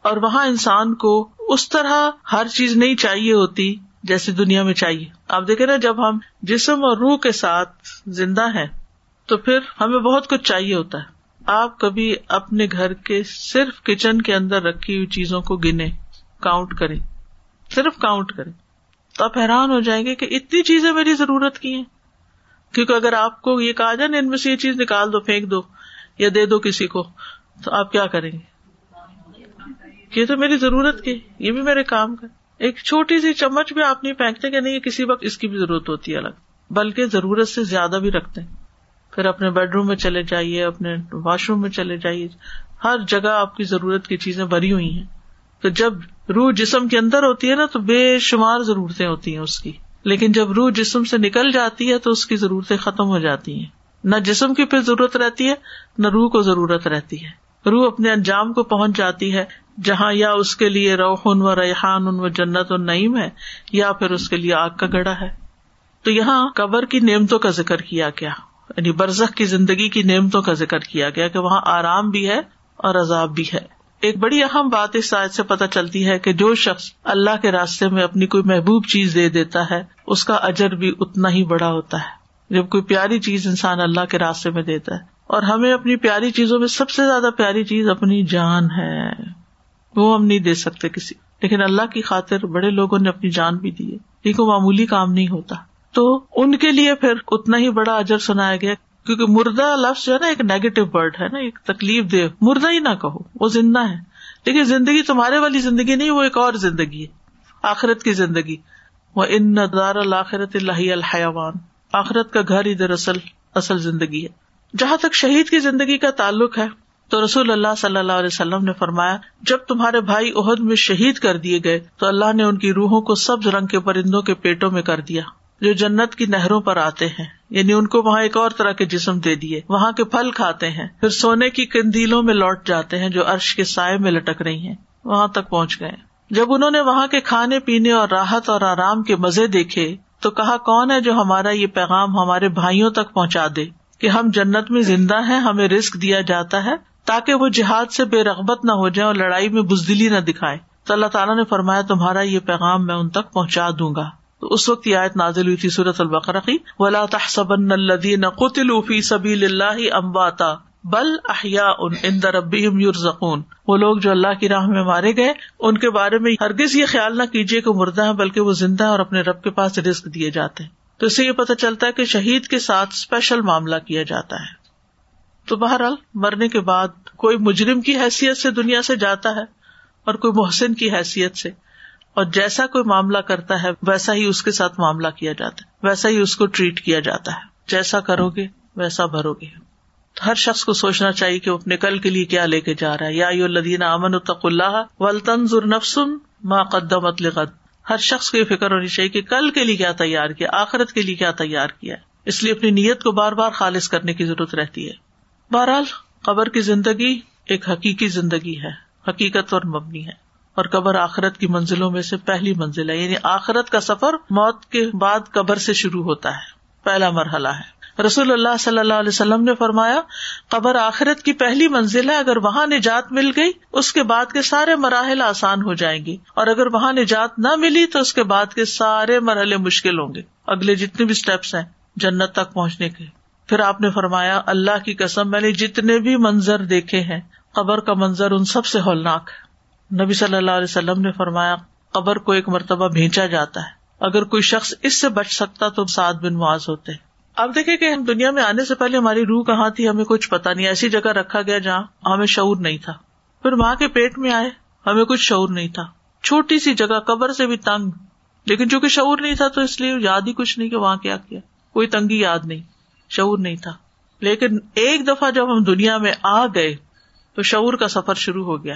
اور وہاں انسان کو اس طرح ہر چیز نہیں چاہیے ہوتی جیسے دنیا میں چاہیے۔ آپ دیکھے نا، جب ہم جسم اور روح کے ساتھ زندہ ہیں، تو پھر ہمیں بہت کچھ چاہیے ہوتا ہے۔ آپ کبھی اپنے گھر کے صرف کچن کے اندر رکھی ہوئی چیزوں کو گنے کاؤنٹ کریں۔ صرف کاؤنٹ کرے تو آپ حیران ہو جائیں گے کہ اتنی چیزیں میری ضرورت کی ہیں۔ کیونکہ اگر آپ کو یہ کہا جائے نا ان میں سے یہ چیز نکال دو، پھینک دو یا دے دو کسی کو، تو آپ کیا کریں گے؟ یہ تو میری ضرورت کی، یہ بھی میرے کام کا۔ ایک چھوٹی سی چمچ بھی آپ نہیں پھینکتے کہ نہیں کسی وقت اس کی بھی ضرورت ہوتی ہے الگ۔ بلکہ ضرورت سے زیادہ بھی رکھتے ہیں۔ پھر اپنے بیڈ روم میں چلے جائیے، اپنے واش روم میں چلے جائیے۔ ہر جگہ آپ کی ضرورت کی چیزیں بھری ہوئی ہیں۔ تو جب روح جسم کے اندر ہوتی ہے نا، تو بے شمار ضرورتیں ہوتی ہیں اس کی۔ لیکن جب روح جسم سے نکل جاتی ہے، تو اس کی ضرورتیں ختم ہو جاتی ہیں۔ نہ جسم کی پھر ضرورت رہتی ہے، نہ روح کو ضرورت رہتی ہے۔ روح اپنے انجام کو پہنچ جاتی ہے، جہاں یا اس کے لیے روحن و ریحان ان و جنت و نعیم ہے، یا پھر اس کے لیے آگ کا گڑا ہے۔ تو یہاں قبر کی نعمتوں کا ذکر کیا گیا۔ یعنی برزخ کی زندگی کی نعمتوں کا ذکر کیا گیا کہ وہاں آرام بھی ہے اور عذاب بھی ہے۔ ایک بڑی اہم بات اس سائز سے پتہ چلتی ہے کہ جو شخص اللہ کے راستے میں اپنی کوئی محبوب چیز دے دیتا ہے، اس کا اجر بھی اتنا ہی بڑا ہوتا ہے۔ جب کوئی پیاری چیز انسان اللہ کے راستے میں دیتا ہے، اور ہمیں اپنی پیاری چیزوں میں سب سے زیادہ پیاری چیز اپنی جان ہے۔ وہ ہم نہیں دے سکتے کسی۔ لیکن اللہ کی خاطر بڑے لوگوں نے اپنی جان بھی دی ہے۔ لیکن معمولی کام نہیں ہوتا۔ تو ان کے لیے پھر اتنا ہی بڑا اجر سنایا گیا کیونکہ مردہ لفظ جو ہے نا ایک نیگیٹو برڈ ہے نا، ایک تکلیف دے مردہ ہی نہ کہو، وہ زندہ ہے۔ لیکن زندگی تمہارے والی زندگی نہیں، وہ ایک اور زندگی ہے، آخرت کی زندگی۔ وہ ان دار الآخرت اللہ الحیوان آخرت کا گھر ہی دراصل اصل زندگی ہے۔ جہاں تک شہید کی زندگی کا تعلق ہے، تو رسول اللہ صلی اللہ علیہ وسلم نے فرمایا، جب تمہارے بھائی عہد میں شہید کر دیے گئے، تو اللہ نے ان کی روحوں کو سبز رنگ کے پرندوں کے پیٹوں میں کر دیا۔ جو جنت کی نہروں پر آتے ہیں۔ یعنی ان کو وہاں ایک اور طرح کے جسم دے دیے۔ وہاں کے پھل کھاتے ہیں۔ پھر سونے کی کندیلوں میں لوٹ جاتے ہیں جو عرش کے سائے میں لٹک رہی ہیں۔ وہاں تک پہنچ گئے۔ جب انہوں نے وہاں کے کھانے پینے اور راحت اور آرام کے مزے دیکھے، تو کہا، کون ہے جو ہمارا یہ پیغام ہمارے بھائیوں تک پہنچا دے کہ ہم جنت میں زندہ ہیں، ہمیں رسک دیا جاتا ہے تاکہ وہ جہاد سے بے رغبت نہ ہو جائے اور لڑائی میں بزدلی نہ دکھائے۔ تو اللہ تعالیٰ نے فرمایا، تمہارا یہ پیغام میں ان تک پہنچا دوں گا۔ تو اس وقت یہ آیت نازل ہوئی تھی سورت البقرقی ولا تحسبن الذين قتلوا في سبيل الله امواتا بل احیاء عند ربهم يرزقون۔ وہ لوگ جو اللہ کی راہ میں مارے گئے، ان کے بارے میں ہرگز یہ خیال نہ کیجیے کہ مردہ ہے بلکہ وہ زندہ ہے اور اپنے رب کے پاس رزق دیے جاتے ہیں۔ تو اس سے یہ پتہ چلتا ہے کہ شہید کے ساتھ اسپیشل معاملہ کیا جاتا ہے۔ تو بہرحال، مرنے کے بعد کوئی مجرم کی حیثیت سے دنیا سے جاتا ہے اور کوئی محسن کی حیثیت سے۔ اور جیسا کوئی معاملہ کرتا ہے، ویسا ہی اس کے ساتھ معاملہ کیا جاتا ہے۔ ویسا ہی اس کو ٹریٹ کیا جاتا ہے۔ جیسا کرو گے، ویسا بھرو گے۔ تو ہر شخص کو سوچنا چاہیے کہ وہ اپنے کل کے لیے کیا لے کے جا رہا ہے۔ یا یو الدین امن اتق اللہ ولطنز نفسن ما قدم لغد۔ ہر شخص کو یہ فکر ہونی چاہیے کہ کل کے لیے کیا تیار کیا، آخرت کے لیے کیا تیار کیا اس لیے اپنی نیت کو بار بار خالص کرنے کی ضرورت رہتی ہے۔ بہرحال، قبر کی زندگی ایک حقیقی زندگی ہے۔ حقیقت اور مبنی ہے۔ اور قبر آخرت کی منزلوں میں سے پہلی منزل ہے۔ یعنی آخرت کا سفر موت کے بعد قبر سے شروع ہوتا ہے۔ پہلا مرحلہ ہے۔ رسول اللہ صلی اللہ علیہ وسلم نے فرمایا، قبر آخرت کی پہلی منزل ہے۔ اگر وہاں نجات مل گئی، اس کے بعد کے سارے مراحل آسان ہو جائیں گی اور اگر وہاں نجات نہ ملی، تو اس کے بعد کے سارے مرحلے مشکل ہوں گے۔ اگلے جتنے بھی اسٹیپس ہیں، جنت تک پہنچنے کے۔ پھر آپ نے فرمایا، اللہ کی قسم، میں نے جتنے بھی منظر دیکھے ہیں، قبر کا منظر ان سب سے ہولناک ہے۔ نبی صلی اللہ علیہ وسلم نے فرمایا، قبر کو ایک مرتبہ بھیجا جاتا ہے۔ اگر کوئی شخص اس سے بچ سکتا تو سات بن معاذ ہوتے۔ اب دیکھیں کہ ہم دنیا میں آنے سے پہلے ہماری روح کہاں تھی، ہمیں کچھ پتا نہیں۔ ایسی جگہ رکھا گیا جہاں ہمیں شعور نہیں تھا۔ پھر ماں کے پیٹ میں آئے، ہمیں کچھ شعور نہیں تھا۔ چھوٹی سی جگہ، قبر سے بھی تنگ۔ لیکن چونکہ شعور نہیں تھا تو اس لیے یاد ہی کچھ نہیں کہ وہاں کیا کیا۔ کوئی تنگی یاد نہیں، شعور نہیں تھا۔ لیکن ایک دفعہ جب ہم دنیا میں آ گئے تو شعور کا سفر شروع ہو گیا۔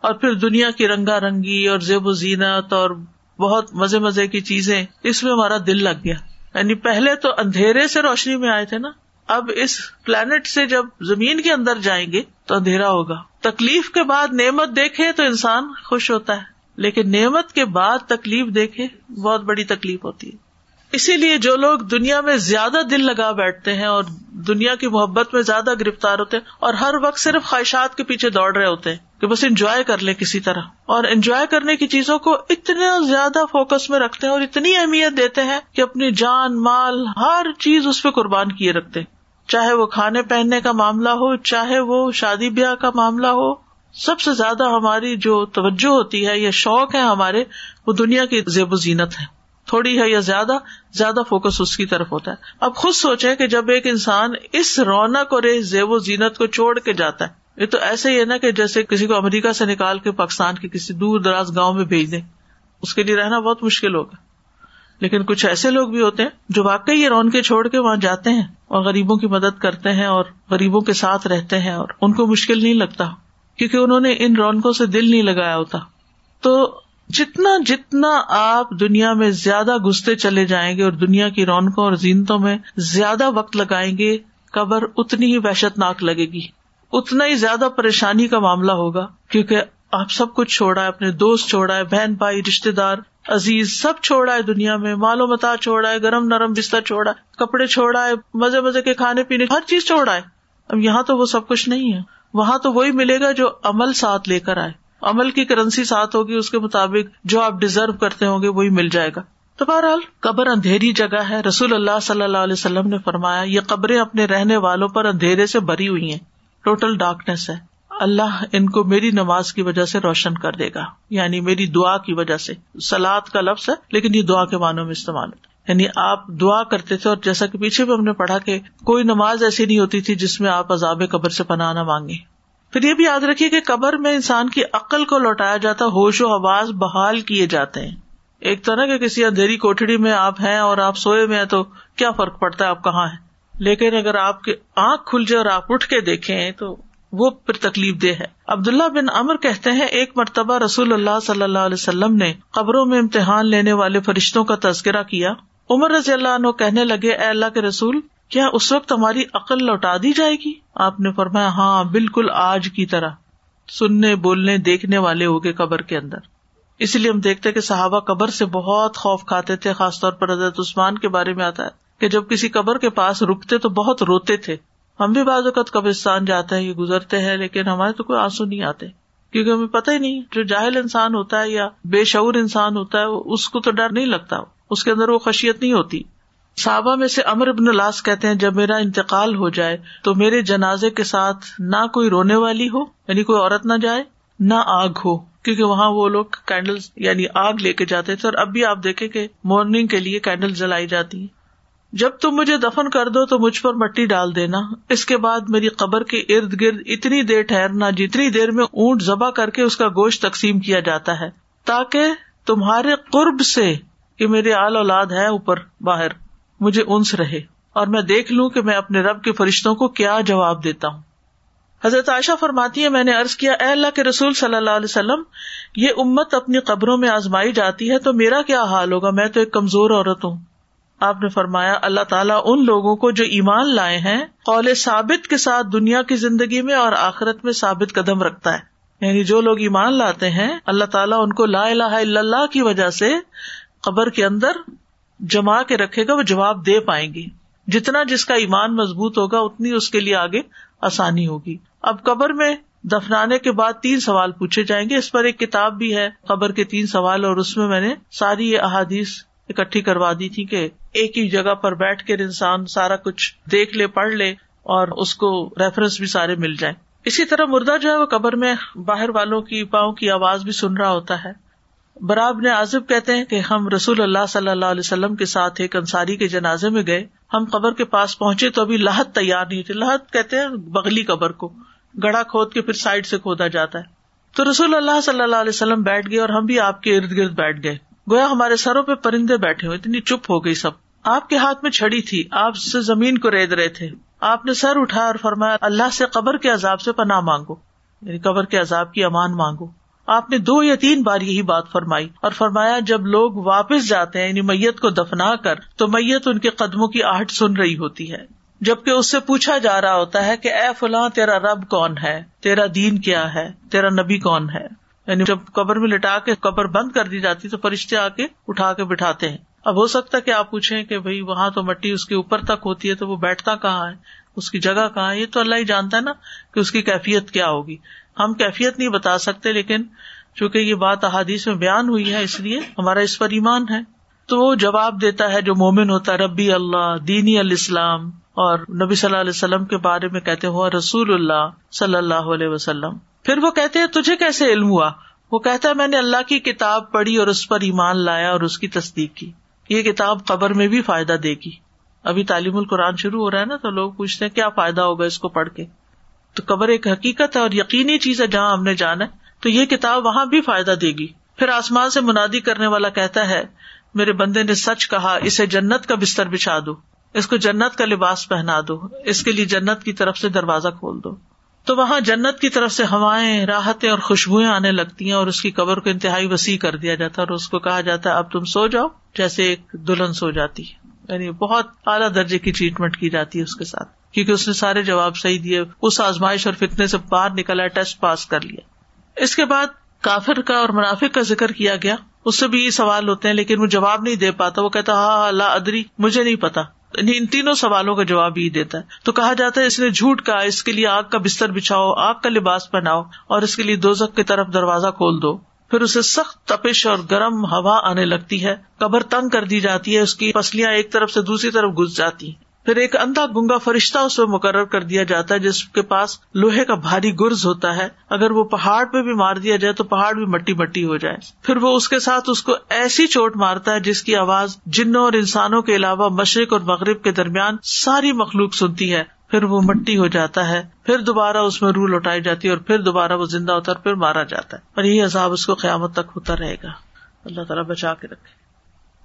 اور پھر دنیا کی رنگا رنگی اور زیب و زینت اور بہت مزے مزے کی چیزیں، اس میں ہمارا دل لگ گیا۔ یعنی پہلے تو اندھیرے سے روشنی میں آئے تھے نا، اب اس پلانٹ سے جب زمین کے اندر جائیں گے تو اندھیرا ہوگا۔ تکلیف کے بعد نعمت دیکھے تو انسان خوش ہوتا ہے، لیکن نعمت کے بعد تکلیف دیکھے بہت بڑی تکلیف ہوتی ہے۔ اسی لیے جو لوگ دنیا میں زیادہ دل لگا بیٹھتے ہیں اور دنیا کی محبت میں زیادہ گرفتار ہوتے ہیں اور ہر وقت صرف خواہشات کے پیچھے دوڑ رہے ہوتے ہیں کہ بس انجوائے کر لیں کسی طرح اور انجوائے کرنے کی چیزوں کو اتنا زیادہ فوکس میں رکھتے ہیں اور اتنی اہمیت دیتے ہیں کہ اپنی جان، مال، ہر چیز اس پہ قربان کیے رکھتے چاہے وہ کھانے پہننے کا معاملہ ہو، چاہے وہ شادی بیاہ کا معاملہ ہو، سب سے زیادہ ہماری جو توجہ ہوتی ہے یا شوق ہے ہمارے، وہ دنیا کی زیب و زینت ہے۔ تھوڑی ہے یا زیادہ زیادہ فوکس اس کی طرف ہوتا ہے۔ اب خود سوچے کہ جب ایک انسان اس رونق اور اس زیب و زینت کو چھوڑ کے جاتا ہے، یہ تو ایسے ہی ہے نا کہ جیسے کسی کو امریکہ سے نکال کے پاکستان کے کسی دور دراز گاؤں میں بھیج دیں۔ اس کے لیے رہنا بہت مشکل ہوگا۔ لیکن کچھ ایسے لوگ بھی ہوتے ہیں جو واقعی یہ رون کے چھوڑ کے وہاں جاتے ہیں اور غریبوں کی مدد کرتے ہیں اور غریبوں کے ساتھ رہتے ہیں اور ان کو مشکل نہیں لگتا، کیونکہ انہوں نے ان رونقوں سے دل نہیں لگایا ہوتا۔ تو جتنا جتنا آپ دنیا میں زیادہ گستے چلے جائیں گے اور دنیا کی رونقوں اور زینتوں میں زیادہ وقت لگائیں گے، قبر اتنی ہی وحشت ناک لگے گی۔ اتنا ہی زیادہ پریشانی کا معاملہ ہوگا، کیونکہ آپ سب کچھ چھوڑا ہے، اپنے دوست چھوڑا ہے، بہن بھائی رشتے دار، عزیز سب چھوڑا ہے دنیا میں مالو متا چھوڑا ہے، گرم نرم بستر چھوڑا ہے، کپڑے چھوڑا ہے، مزے مزے کے کھانے پینے، ہر چیز چھوڑا ہے۔ اب یہاں تو وہ سب کچھ نہیں ہے۔ وہاں تو وہی ملے گا جو عمل ساتھ لے کر آئے۔ عمل کی کرنسی ساتھ ہوگی، اس کے مطابق جو آپ ڈیزرو کرتے ہوں گے، وہی مل جائے گا۔ تو بہرحال، قبر اندھیری جگہ ہے۔ رسول اللہ صلی اللہ علیہ وسلم نے فرمایا، یہ قبریں اپنے رہنے والوں پر اندھیرے سے بھری ہوئی ہیں۔ ٹوٹل ڈارکنیس ہے۔ اللہ ان کو میری نماز کی وجہ سے روشن کر دے گا۔ یعنی میری دعا کی وجہ سے۔ سلاد کا لفظ ہے، لیکن یہ دعا کے معنوں میں استعمال یعنی آپ دعا کرتے تھے اور جیسا کہ پیچھے بھی ہم نے پڑھا کہ کوئی نماز ایسی نہیں ہوتی تھی جس میں آپ عذاب قبر سے پناہ نہ مانگے پھر یہ بھی یاد رکھیے کہ قبر میں انسان کی عقل کو لوٹایا جاتا ہوش و آواز بحال کیے جاتے ہیں۔ ایک تو نا کہ کسی اندھیری کوٹڑی میں آپ ہیں اور آپ سوئے میں ہیں تو کیا فرق پڑتا ہے آپ کہاں ہیں؟ لیکن اگر آپ کی آنکھ کھل جائے اور آپ اٹھ کے دیکھیں تو وہ پھر تکلیف دہ ہے۔ عبداللہ بن امر کہتے ہیں، ایک مرتبہ رسول اللہ صلی اللہ علیہ وسلم نے قبروں میں امتحان لینے والے فرشتوں کا تذکرہ کیا۔ عمر رضی اللہ عنہ کہنے لگے، اے اللہ کے رسول کیا اس وقت ہماری عقل لوٹا دی جائے گی؟ آپ نے فرمایا ہاں بالکل آج کی طرح، سننے، بولنے، دیکھنے والے ہوگے قبر کے اندر۔ اسی لیے ہم دیکھتے کہ صحابہ قبر سے بہت خوف کھاتے تھے، خاص طور پر حضرت عثمان کے بارے میں آتا ہے کہ جب کسی قبر کے پاس رکتے تو بہت روتے تھے۔ ہم بھی بعض اوقات قبرستان جاتے ہیں، یہ گزرتے ہیں، لیکن ہمارے تو کوئی آنسو نہیں آتے۔ کیونکہ ہمیں پتہ ہی نہیں، جو جاہل انسان ہوتا ہے یا بے شعور انسان ہوتا ہے اس کو تو ڈر نہیں لگتا، اس کے اندر وہ خشیت نہیں ہوتی۔ صحابہ میں سے امر ابن الاس کہتے ہیں، جب میرا انتقال ہو جائے تو میرے جنازے کے ساتھ نہ کوئی رونے والی ہو یعنی کوئی عورت نہ جائے، نہ آگ ہو، کیونکہ وہاں وہ لوگ کینڈل یعنی آگ لے کے جاتے تھے، اور اب بھی آپ دیکھیں کہ مارننگ کے لیے کینڈل جلائی جاتی ہیں۔ جب تم مجھے دفن کر دو تو مجھ پر مٹی ڈال دینا۔ اس کے بعد میری قبر کے ارد گرد اتنی دیر ٹھہرنا، جتنی دیر میں اونٹ ذبح کر کے اس کا گوشت تقسیم کیا جاتا ہے، تاکہ تمہارے قرب سے کہ میرے آل اولاد ہے اوپر، باہر۔ مجھے انس رہے اور میں دیکھ لوں کہ میں اپنے رب کے فرشتوں کو کیا جواب دیتا ہوں۔ حضرت عائشہ فرماتی ہے میں نے ارض کیا، اے اللہ کے رسول صلی اللہ علیہ وسلم، یہ امت اپنی قبروں میں آزمائی جاتی ہے تو میرا کیا حال ہوگا؟ میں تو ایک کمزور عورت ہوں۔ آپ نے فرمایا، اللہ تعالیٰ ان لوگوں کو جو ایمان لائے ہیں، قول ثابت کے ساتھ دنیا کی زندگی میں اور آخرت میں ثابت قدم رکھتا ہے۔ یعنی جو لوگ ایمان لاتے ہیں، اللہ تعالیٰ ان کو لا الہ الا اللہ کی وجہ سے قبر کے اندر جما کے رکھے گا، وہ جواب دے پائیں گے۔ جتنا جس کا ایمان مضبوط ہوگا، اتنی اس کے لیے آگے آسانی ہوگی۔ اب قبر میں دفنانے کے بعد تین سوال پوچھے جائیں گے۔ اس پر ایک کتاب بھی ہے، قبر کے تین سوال، اور اس میں میں نے ساری یہ احادیث اکٹھی کروا دی تھی کہ ایک ہی جگہ پر بیٹھ کر انسان سارا کچھ دیکھ لے، پڑھ لے، اور اس کو ریفرنس بھی سارے مل جائیں۔ اسی طرح مردہ جو ہے، وہ قبر میں باہر والوں کی، پاؤں کی آواز بھی سن رہا ہوتا ہے۔ براب نے عازب کہتے ہیں کہ ہم رسول اللہ صلی اللہ علیہ وسلم کے ساتھ ایک انصاری کے جنازے میں گئے۔ ہم قبر کے پاس پہنچے تو ابھی لاہت تیار نہیں تھے لاہت کہتے ہیں بغلی قبر کو۔ گڑا کھود کے پھر سائڈ سے کھودا جاتا ہے۔ تو رسول اللہ صلی اللہ علیہ وسلم بیٹھ گئے اور ہم بھی آپ کے ارد گرد بیٹھ گئے۔ گویا ہمارے سروں پہ پرندے بیٹھے ہوئے، اتنی چپ ہو گئی سب۔ آپ کے ہاتھ میں چھڑی تھی، آپ سے زمین کو ریت رہے تھے۔ آپ نے سر اٹھایا اور فرمایا، اللہ سے قبر کے عذاب سے پناہ مانگو۔ یعنی قبر کے عذاب کی امان مانگو۔ آپ نے دو یا تین بار یہی بات فرمائی اور فرمایا جب لوگ واپس جاتے ہیں یعنی میت کو دفنا کر، تو میت ان کے قدموں کی آہٹ سن رہی ہوتی ہے۔ جبکہ اس سے پوچھا جا رہا ہوتا ہے کہ، اے فلاں، تیرا رب کون ہے؟ تیرا دین کیا ہے؟ تیرا نبی کون ہے؟ یعنی جب قبر میں لٹا کے قبر بند کر دی جاتی تو فرشتے آ کے اٹھا کے بٹھاتے ہیں۔ اب ہو سکتا ہے کہ آپ پوچھیں کہ، بھائی، وہاں تو مٹی اس کے اوپر تک ہوتی ہے تو وہ بیٹھتا کہاں ہے؟ اس کی جگہ کہاں ہے؟ یہ تو اللہ ہی جانتا ہے نا کہ اس کی کیفیت کیا ہوگی۔ ہم کیفیت نہیں بتا سکتے، لیکن چونکہ یہ بات احادیث میں بیان ہوئی ہے، اس لیے ہمارا اس پر ایمان ہے۔ تو وہ جواب دیتا ہے جو مومن ہوتا ہے، ربی اللہ، دینی الاسلام۔ اور نبی صلی اللہ علیہ وسلم کے بارے میں کہتے ہوا رسول اللہ صلی اللہ علیہ وسلم۔ پھر وہ کہتے ہیں، تجھے کیسے علم ہوا؟ وہ کہتا ہے، میں نے اللہ کی کتاب پڑھی اور اس پر ایمان لایا اور اس کی تصدیق کی۔ یہ کتاب قبر میں بھی فائدہ دے گی۔ ابھی تعلیم القرآن شروع ہو رہا ہے نا، تو لوگ پوچھتے ہیں، کیا فائدہ ہوگا اس کو پڑھ کے؟ تو قبر ایک حقیقت ہے اور یقینی چیز ہے جہاں ہم نے جانا ہے، تو یہ کتاب وہاں بھی فائدہ دے گی۔ پھر آسمان سے منادی کرنے والا کہتا ہے، میرے بندے نے سچ کہا، اسے جنت کا بستر بچھا دو، اس کو جنت کا لباس پہنا دو، اس کے لیے جنت کی طرف سے دروازہ کھول دو۔ تو وہاں جنت کی طرف سے ہوائیں، راحتیں اور خوشبوئیں آنے لگتی ہیں اور اس کی قبر کو انتہائی وسیع کر دیا جاتا ہے اور اس کو کہا جاتا ہے، اب تم سو جاؤ، جیسے ایک دلہن سو جاتی ہے۔ یعنی بہت اعلیٰ درجے کی ٹریٹمنٹ کی جاتی ہے اس کے ساتھ۔ کیونکہ اس نے سارے جواب صحیح دیے، اس آزمائش اور فتنے سے باہر نکلا ٹیسٹ پاس کر لیا۔ اس کے بعد کافر کا اور منافق کا ذکر کیا گیا۔ اس سے بھی یہ سوال ہوتے ہیں، لیکن وہ جواب نہیں دے پاتا۔ وہ کہتا ہاں, ہاں، اللہ ادری، مجھے نہیں پتا۔ یعنی ان تینوں سوالوں کا جواب ہی دیتا ہے۔ تو کہا جاتا ہے، اس نے جھوٹ کا اس کے لیے آگ کا بستر بچھاؤ، آگ کا لباس پہناؤ اور اس کے لیے دو کی طرف دروازہ کھول دو۔ پھر اسے سخت تپش اور گرم ہوا آنے لگتی ہے۔ قبر تنگ کر دی جاتی ہے، اس کی پسلیاں ایک طرف سے دوسری طرف گھس جاتی ہیں۔ پھر ایک اندھا گنگا فرشتہ اس میں مقرر کر دیا جاتا ہے، جس کے پاس لوہے کا بھاری گرز ہوتا ہے۔ اگر وہ پہاڑ پہ بھی مار دیا جائے تو پہاڑ بھی مٹی مٹی ہو جائے۔ پھر وہ اس کے ساتھ اس کو ایسی چوٹ مارتا ہے، جس کی آواز جنوں اور انسانوں کے علاوہ مشرق اور مغرب کے درمیان ساری مخلوق سنتی ہے۔ پھر وہ مٹی ہو جاتا ہے، پھر دوبارہ اس میں روح لوٹائی جاتی ہے اور پھر دوبارہ وہ زندہ ہوتا ہے اور پھر مارا جاتا ہے۔ اور یہی عذاب اس کو قیامت تک ہوتا رہے گا۔ اللہ تعالیٰ بچا کے رکھے۔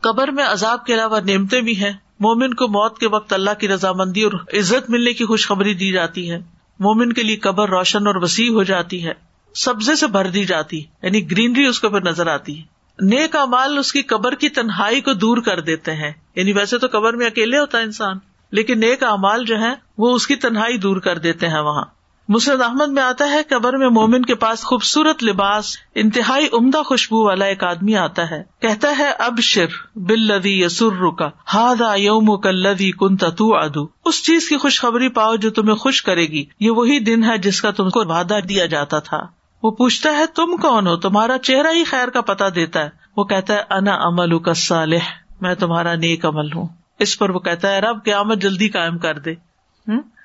قبر میں عذاب کے علاوہ نعمتیں بھی ہیں۔ مومن کو موت کے وقت اللہ کی رضامندی اور عزت ملنے کی خوشخبری دی جاتی ہے۔ مومن کے لیے قبر روشن اور وسیع ہو جاتی ہے۔ سبزے سے بھر دی جاتی یعنی گرینری اس کو نظر آتی ہے۔ نیک امال اس کی قبر کی تنہائی کو دور کر دیتے ہیں۔ یعنی ویسے تو قبر میں اکیلے ہوتا ہے انسان۔ لیکن نیک امال جو ہے وہ اس کی تنہائی دور کر دیتے ہیں وہاں۔ مسرد احمد میں آتا ہے، قبر میں مومن کے پاس خوبصورت لباس، انتہائی عمدہ خوشبو والا ایک آدمی آتا ہے۔ کہتا ہے اب شر بل لدی یسر کا ہاد یوم کلدی کن تتو ادو اس چیز کی خوشخبری پاؤ جو تمہیں خوش کرے گی۔ یہ وہی دن ہے جس کا تم کو وعدہ دیا جاتا تھا۔ وہ پوچھتا ہے، تم کون ہو؟ تمہارا چہرہ ہی خیر کا پتا دیتا ہے۔ وہ کہتا ہے، انا امل کا صالح میں تمہارا نیک عمل ہوں۔ اس پر وہ کہتا ہے، رب قیامت جلدی قائم کر دے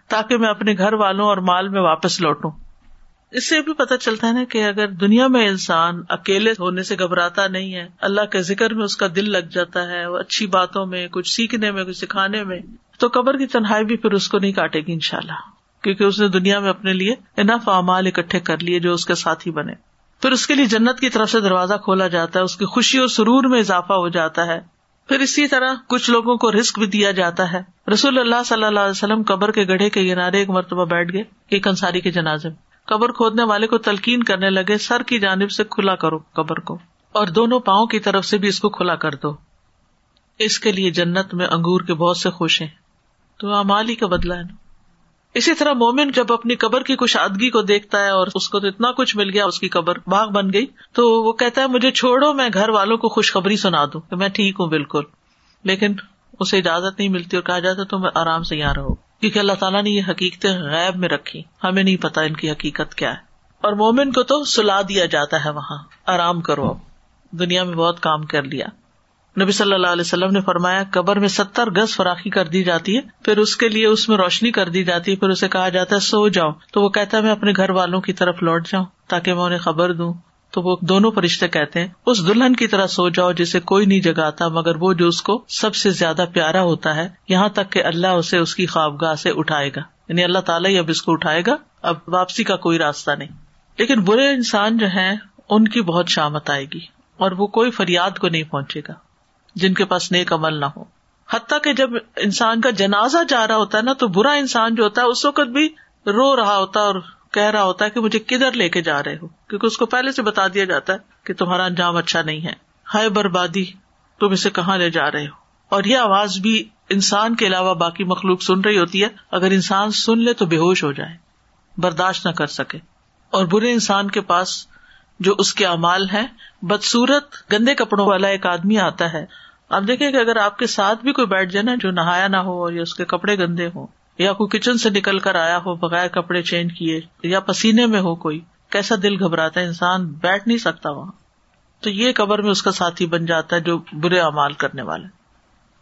تاکہ میں اپنے گھر والوں اور مال میں واپس لوٹوں۔ اس سے بھی پتا چلتا ہے نا کہ اگر دنیا میں انسان اکیلے ہونے سے گھبراتا نہیں ہے، اللہ کے ذکر میں اس کا دل لگ جاتا ہے، وہ اچھی باتوں میں، کچھ سیکھنے میں، کچھ سکھانے میں، تو قبر کی تنہائی بھی پھر اس کو نہیں کاٹے گی ان شاء اللہ کیونکہ اس نے دنیا میں اپنے لیے انف اعمال اکٹھے کر لیے جو اس کے ساتھ ہی بنے۔ پھر اس کے لیے جنت کی طرف سے دروازہ کھولا جاتا ہے، اس کی خوشی اور سرور میں اضافہ ہو جاتا ہے۔ پھر اسی طرح کچھ لوگوں کو رسک بھی دیا جاتا ہے۔ رسول اللہ صلی اللہ علیہ وسلم قبر کے گڑھے کے کنارے ایک مرتبہ بیٹھ گئے، ایک انصاری کے جنازے میں۔ قبر کھودنے والے کو تلقین کرنے لگے، سر کی جانب سے کھلا کرو قبر کو، اور دونوں پاؤں کی طرف سے بھی اس کو کھلا کر دو۔ اس کے لیے جنت میں انگور کے بہت سے خوش ہیں۔ تو امال ہی کا بدلا ہے۔ نا اسی طرح مومن جب اپنی قبر کی کشادگی کو دیکھتا ہے اور اس کو تو اتنا کچھ مل گیا، اس کی قبر باغ بن گئی، تو وہ کہتا ہے، مجھے چھوڑو، میں گھر والوں کو خوشخبری سنا دوں۔ کہ میں ٹھیک ہوں بالکل، لیکن اسے اجازت نہیں ملتی اور کہا جاتا تم آرام سے یہاں رہو۔ کیونکہ اللہ تعالیٰ نے یہ حقیقتیں غیب میں رکھی، ہمیں نہیں پتا ان کی حقیقت کیا ہے۔ اور مومن کو تو سلا دیا جاتا ہے وہاں، آرام کرو دنیا میں بہت کام کر لیا۔ نبی صلی اللہ علیہ وسلم نے فرمایا، قبر میں ستر گز فراخی کر دی جاتی ہے، پھر اس کے لیے اس میں روشنی کر دی جاتی ہے، پھر اسے کہا جاتا ہے، سو جاؤ۔ تو وہ کہتا ہے، میں اپنے گھر والوں کی طرف لوٹ جاؤں، تاکہ میں انہیں خبر دوں۔ تو وہ دونوں فرشتے کہتے ہیں، اس دلہن کی طرح سو جاؤ، جسے کوئی نہیں جگاتا، مگر وہ جو اس کو سب سے زیادہ پیارا ہوتا ہے، یہاں تک کہ اللہ اسے اس کی خوابگاہ سے اٹھائے گا۔ یعنی اللہ تعالیٰ ہی اب اس کو اٹھائے گا۔ اب واپسی کا کوئی راستہ نہیں۔ لیکن برے انسان جو ہیں، ان کی بہت شامت آئے گی، اور وہ کوئی فریاد کو نہیں پہنچے گا۔ جن کے پاس نیک عمل نہ ہو۔ حتیٰ کہ جب انسان کا جنازہ جا رہا ہوتا ہے نا، تو برا انسان جو ہوتا ہے، اس وقت بھی رو رہا ہوتا ہے اور کہہ رہا ہوتا ہے کہ مجھے کدھر لے کے جا رہے ہو۔ کیونکہ اس کو پہلے سے بتا دیا جاتا ہے کہ تمہارا انجام اچھا نہیں ہے۔ ہائے بربادی، تم اسے کہاں لے جا رہے ہو؟ اور یہ آواز بھی انسان کے علاوہ باقی مخلوق سن رہی ہوتی ہے۔ اگر انسان سن لے تو بے ہوش ہو جائے، برداشت نہ کر سکے۔ اور برے انسان کے پاس جو اس کے امال ہے بدسورت گندے کپڑوں والا ایک آدمی آتا ہے آپ دیکھیں کہ اگر آپ کے ساتھ بھی کوئی بیٹھ جائے نا جو نہایا نہ ہو یا اس کے کپڑے گندے ہوں، یا کوئی کچن سے نکل کر آیا ہو بغیر کپڑے چینج کیے، یا پسینے میں ہو کوئی، کیسا دل گھبراتا ہے، انسان بیٹھ نہیں سکتا وہاں۔ تو یہ قبر میں اس کا ساتھی بن جاتا ہے جو برے امال کرنے والے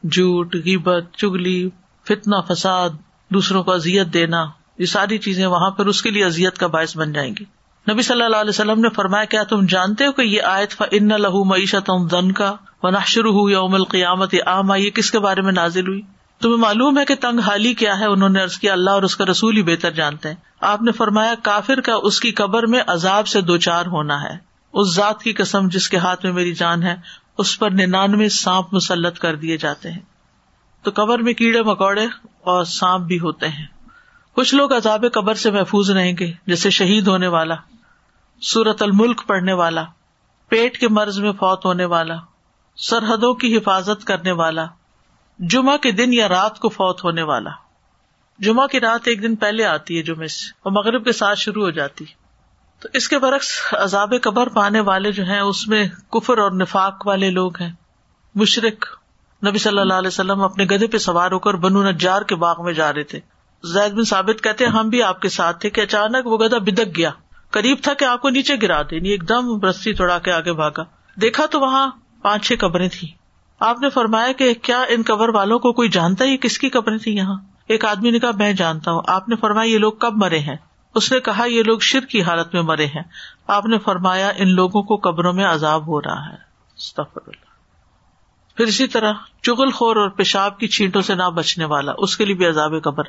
جھوٹ، غیبت، چگلی فتنا فساد، دوسروں کو ازیت دینا، یہ ساری چیزیں وہاں پر اس کے لیے ازیت کا باعث بن جائیں گی۔ نبی صلی اللہ علیہ وسلم نے فرمایا، کیا تم جانتے ہو کہ یہ آیت ان لہو معیشت دن کا و نشر ہو یوم القیامت آما یہ کس کے بارے میں نازل ہوئی؟ تمہیں معلوم ہے کہ تنگ حالی کیا ہے، انہوں نے ارض کیا، اللہ اور اس کا رسول ہی بہتر جانتے ہیں۔ آپ نے فرمایا، کافر کا اس کی قبر میں عذاب سے دو چار ہونا ہے۔ اس ذات کی قسم جس کے ہاتھ میں میری جان ہے، اس پر ننانوے سانپ مسلط کر دیے جاتے ہیں۔ تو قبر میں کیڑے مکوڑے اور سانپ بھی ہوتے ہیں۔ کچھ لوگ عذاب قبر سے محفوظ رہیں گے، جیسے شہید ہونے والا سورت الملک پڑھنے والا، پیٹ کے مرض میں فوت ہونے والا۔ سرحدوں کی حفاظت کرنے والا، جمعہ کے دن یا رات کو فوت ہونے والا۔ جمعہ کی رات ایک دن پہلے آتی ہے جمعے سے، اور مغرب کے ساتھ شروع ہو جاتی۔ تو اس کے برعکس عذاب قبر پانے والے جو ہیں، اس میں کفر اور نفاق والے لوگ ہیں۔ مشرق نبی صلی اللہ علیہ وسلم اپنے گدے پہ سوار ہو کر بنو نجار کے باغ میں جا رہے تھے۔ زید بن ثابت کہتے ہم بھی آپ کے ساتھ تھے کہ اچانک وہ گدا بدک گیا۔ قریب تھا کہ آپ کو نیچے گرا دے یعنی ایک دم رسی توڑا کے آگے بھاگا۔ دیکھا تو وہاں پانچ چھ قبریں تھی آپ نے فرمایا کہ کیا ان قبر والوں کو کوئی جانتا ہے کس کی قبریں تھی یہاں؟ ایک آدمی نے کہا، میں جانتا ہوں۔ آپ نے فرمایا، یہ لوگ کب مرے ہیں؟ اس نے کہا، یہ لوگ شر کی حالت میں مرے ہیں۔ آپ نے فرمایا، ان لوگوں کو قبروں میں عذاب ہو رہا ہے۔ پھر اسی طرح چغل خور اور پیشاب کی چھینٹوں سے نہ بچنے والا، اس کے لیے بھی عذاب قبر۔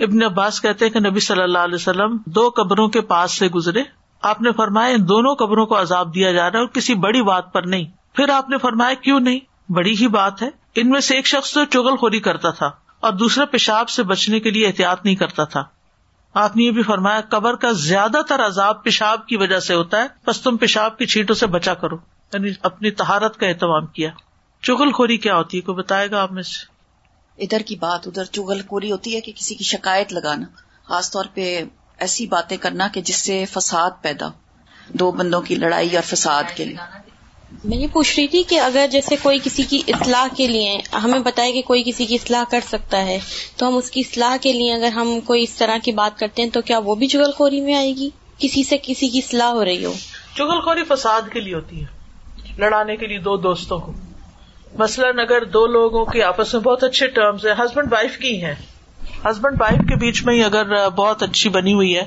ابن عباس کہتے ہیں کہ نبی صلی اللہ علیہ وسلم دو قبروں کے پاس سے گزرے۔ آپ نے فرمایا، ان دونوں قبروں کو عذاب دیا جا رہا ہے اور کسی بڑی بات پر نہیں۔ پھر آپ نے فرمایا کیوں نہیں؟ بڑی ہی بات ہے۔ ان میں سے ایک شخص تو چگل خوری کرتا تھا اور دوسرا پیشاب سے بچنے کے لیے احتیاط نہیں کرتا تھا۔ آپ نے یہ بھی فرمایا، قبر کا زیادہ تر عذاب پیشاب کی وجہ سے ہوتا ہے۔ بس تم پیشاب کی چھینٹوں سے بچا کرو۔ یعنی اپنی تہارت کا اہتمام کیا۔ چگل خوری کیا ہوتی ہے؟ کوئی بتائے گا آپ میں سے؟ ادھر کی بات، ادھر چگل خوری ہوتی ہے کہ کسی کی شکایت لگانا۔ خاص طور پہ ایسی باتیں کرنا کہ جس سے فساد پیدا دو بندوں کی لڑائی اور فساد کے لیے۔ میں یہ پوچھ رہی تھی کہ اگر جیسے کوئی کسی کی اصلاح کے لیے ہمیں بتائے کہ کوئی کسی کی اصلاح کر سکتا ہے، تو ہم اس کی اصلاح کے لیے اگر ہم کوئی اس طرح کی بات کرتے ہیں تو کیا وہ بھی چگل خوری میں آئے گی؟ کسی سے کسی کی اصلاح ہو رہی ہو۔ چگل خوری فساد کے لیے ہوتی ہے، لڑانے کے لیے دو دوستوں کو۔ مثلاً اگر دو لوگوں کے آپس میں بہت اچھے ٹرمز ہیں ہسبینڈ وائف کی ہیں۔ ہسبینڈ وائف کے بیچ میں ہی اگر بہت اچھی بنی ہوئی ہے،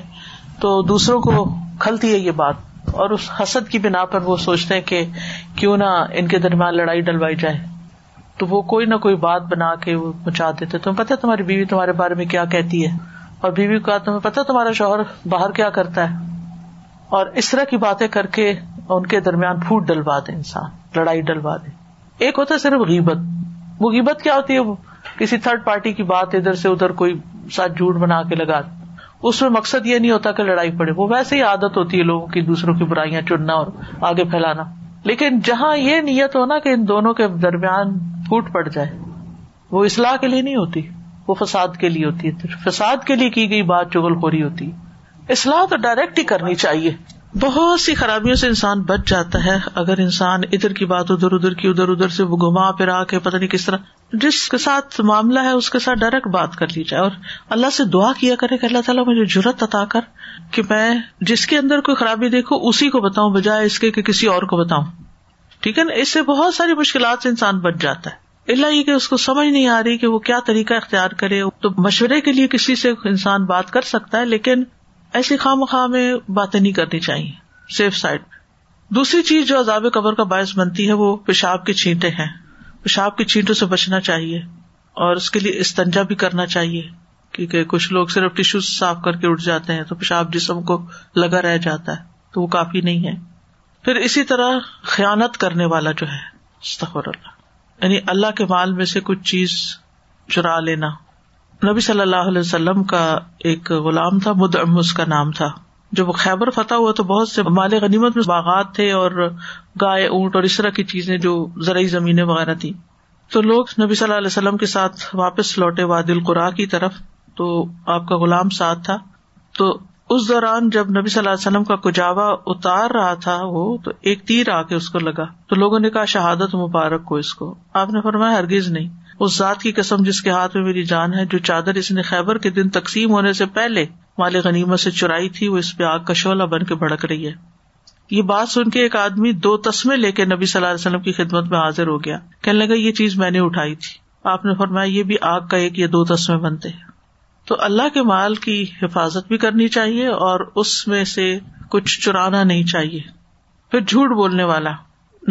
تو دوسروں کو کھلتی ہے یہ بات۔ اور اس حسد کی بنا پر وہ سوچتے ہیں کہ کیوں نہ ان کے درمیان لڑائی ڈلوائی جائے۔ تو وہ کوئی نہ کوئی بات بنا کے وہ پہنچا دیتے۔ تمہیں پتا تمہاری بیوی تمہارے بارے میں کیا کہتی ہے؟ اور بیوی کو تمہیں پتا تمہارا شوہر باہر کیا کرتا ہے؟ اور اس طرح کی باتیں کر کے ان کے درمیان پھوٹ ڈلوا دے انسان، لڑائی ڈلوا دے۔ ایک ہوتا ہے صرف غیبت۔ وہ غیبت کیا ہوتی ہے؟ کسی تھرڈ پارٹی کی بات ادھر سے ادھر کوئی ساتھ جھوٹ بنا کے لگا اس میں مقصد یہ نہیں ہوتا کہ لڑائی پڑے۔ وہ ویسے ہی عادت ہوتی ہے لوگوں کی، دوسروں کی برائیاں چننا اور آگے پھیلانا۔ لیکن جہاں یہ نیت ہونا کہ ان دونوں کے درمیان پھوٹ پڑ جائے، وہ اصلاح کے لیے نہیں ہوتی، وہ فساد کے لیے ہوتی ہے۔ فساد کے لیے کی گئی بات چغل خوری ہوتی ہے۔ اصلاح تو ڈائریکٹ ہی کرنی چاہیے۔ بہت سی خرابیوں سے انسان بچ جاتا ہے۔ اگر انسان ادھر کی بات ادھر ادھر کی ادھر ادھر سے وہ گھما پھرا کے پتہ نہیں کس طرح جس کے ساتھ معاملہ ہے، اس کے ساتھ ڈائریکٹ بات کر لی جائے۔ اور اللہ سے دعا کیا کرے کہ اللہ تعالیٰ مجھے ضرورت عطا کر کہ میں جس کے اندر کوئی خرابی دیکھوں، اسی کو بتاؤں بجائے اس کے کہ کسی اور کو بتاؤں۔ ٹھیک ہے نا؟ اس سے بہت ساری مشکلات سے انسان بچ جاتا ہے۔ اللہ یہ کہ اس کو سمجھ نہیں آ رہی کہ وہ کیا طریقہ اختیار کرے۔ تو مشورے کے لیے کسی سے انسان بات کر سکتا ہے، لیکن ایسی خواہ مخواہ میں باتیں نہیں کرنی چاہیے سیف سائڈ دوسری چیز جو عذاب قبر کا باعث بنتی ہے، وہ پیشاب کی چھینٹے ہیں۔ پیشاب کی چھینٹوں سے بچنا چاہیے اور اس کے لیے استنجا بھی کرنا چاہیے، کیونکہ کچھ لوگ صرف ٹیشو صاف کر کے اٹھ جاتے ہیں تو پیشاب جسم کو لگا رہ جاتا ہے، تو وہ کافی نہیں ہے۔ پھر اسی طرح خیانت کرنے والا جو ہے اللہ۔ یعنی اللہ کے مال میں سے کچھ چیز چرا لینا۔ نبی صلی اللہ علیہ وسلم کا ایک غلام تھا، مدعم اس کا نام تھا۔ جب وہ خیبر فتح ہوا تو بہت سے مال غنیمت میں باغات تھے اور گائے، اونٹ اور اس طرح کی چیزیں جو زرعی زمینیں وغیرہ تھی تو لوگ نبی صلی اللہ علیہ وسلم کے ساتھ واپس لوٹے واد القرا کی طرف۔ تو آپ کا غلام ساتھ تھا۔ تو اس دوران جب نبی صلی اللہ علیہ وسلم کا کجاوا اتار رہا تھا وہ، تو ایک تیر آ کے اس کو لگا۔ تو لوگوں نے کہا، شہادت مبارک کو اس کو۔ آپ نے فرمایا ہرگیز نہیں۔ اس ذات کی قسم جس کے ہاتھ میں میری جان ہے، جو چادر اس نے خیبر کے دن تقسیم ہونے سے پہلے مال غنیمت سے چرائی تھی، وہ اس پہ آگ کا شعلہ بن کے بھڑک رہی ہے۔ یہ بات سن کے ایک آدمی دو تسمے لے کے نبی صلی اللہ علیہ وسلم کی خدمت میں حاضر ہو گیا۔ کہنے لگا، یہ چیز میں نے اٹھائی تھی۔ آپ نے فرمایا، یہ بھی آگ کا ایک یا دو تسمے بنتے تو اللہ کے مال کی حفاظت بھی کرنی چاہیے اور اس میں سے کچھ چرانا نہیں چاہیے۔ پھر جھوٹ بولنے والا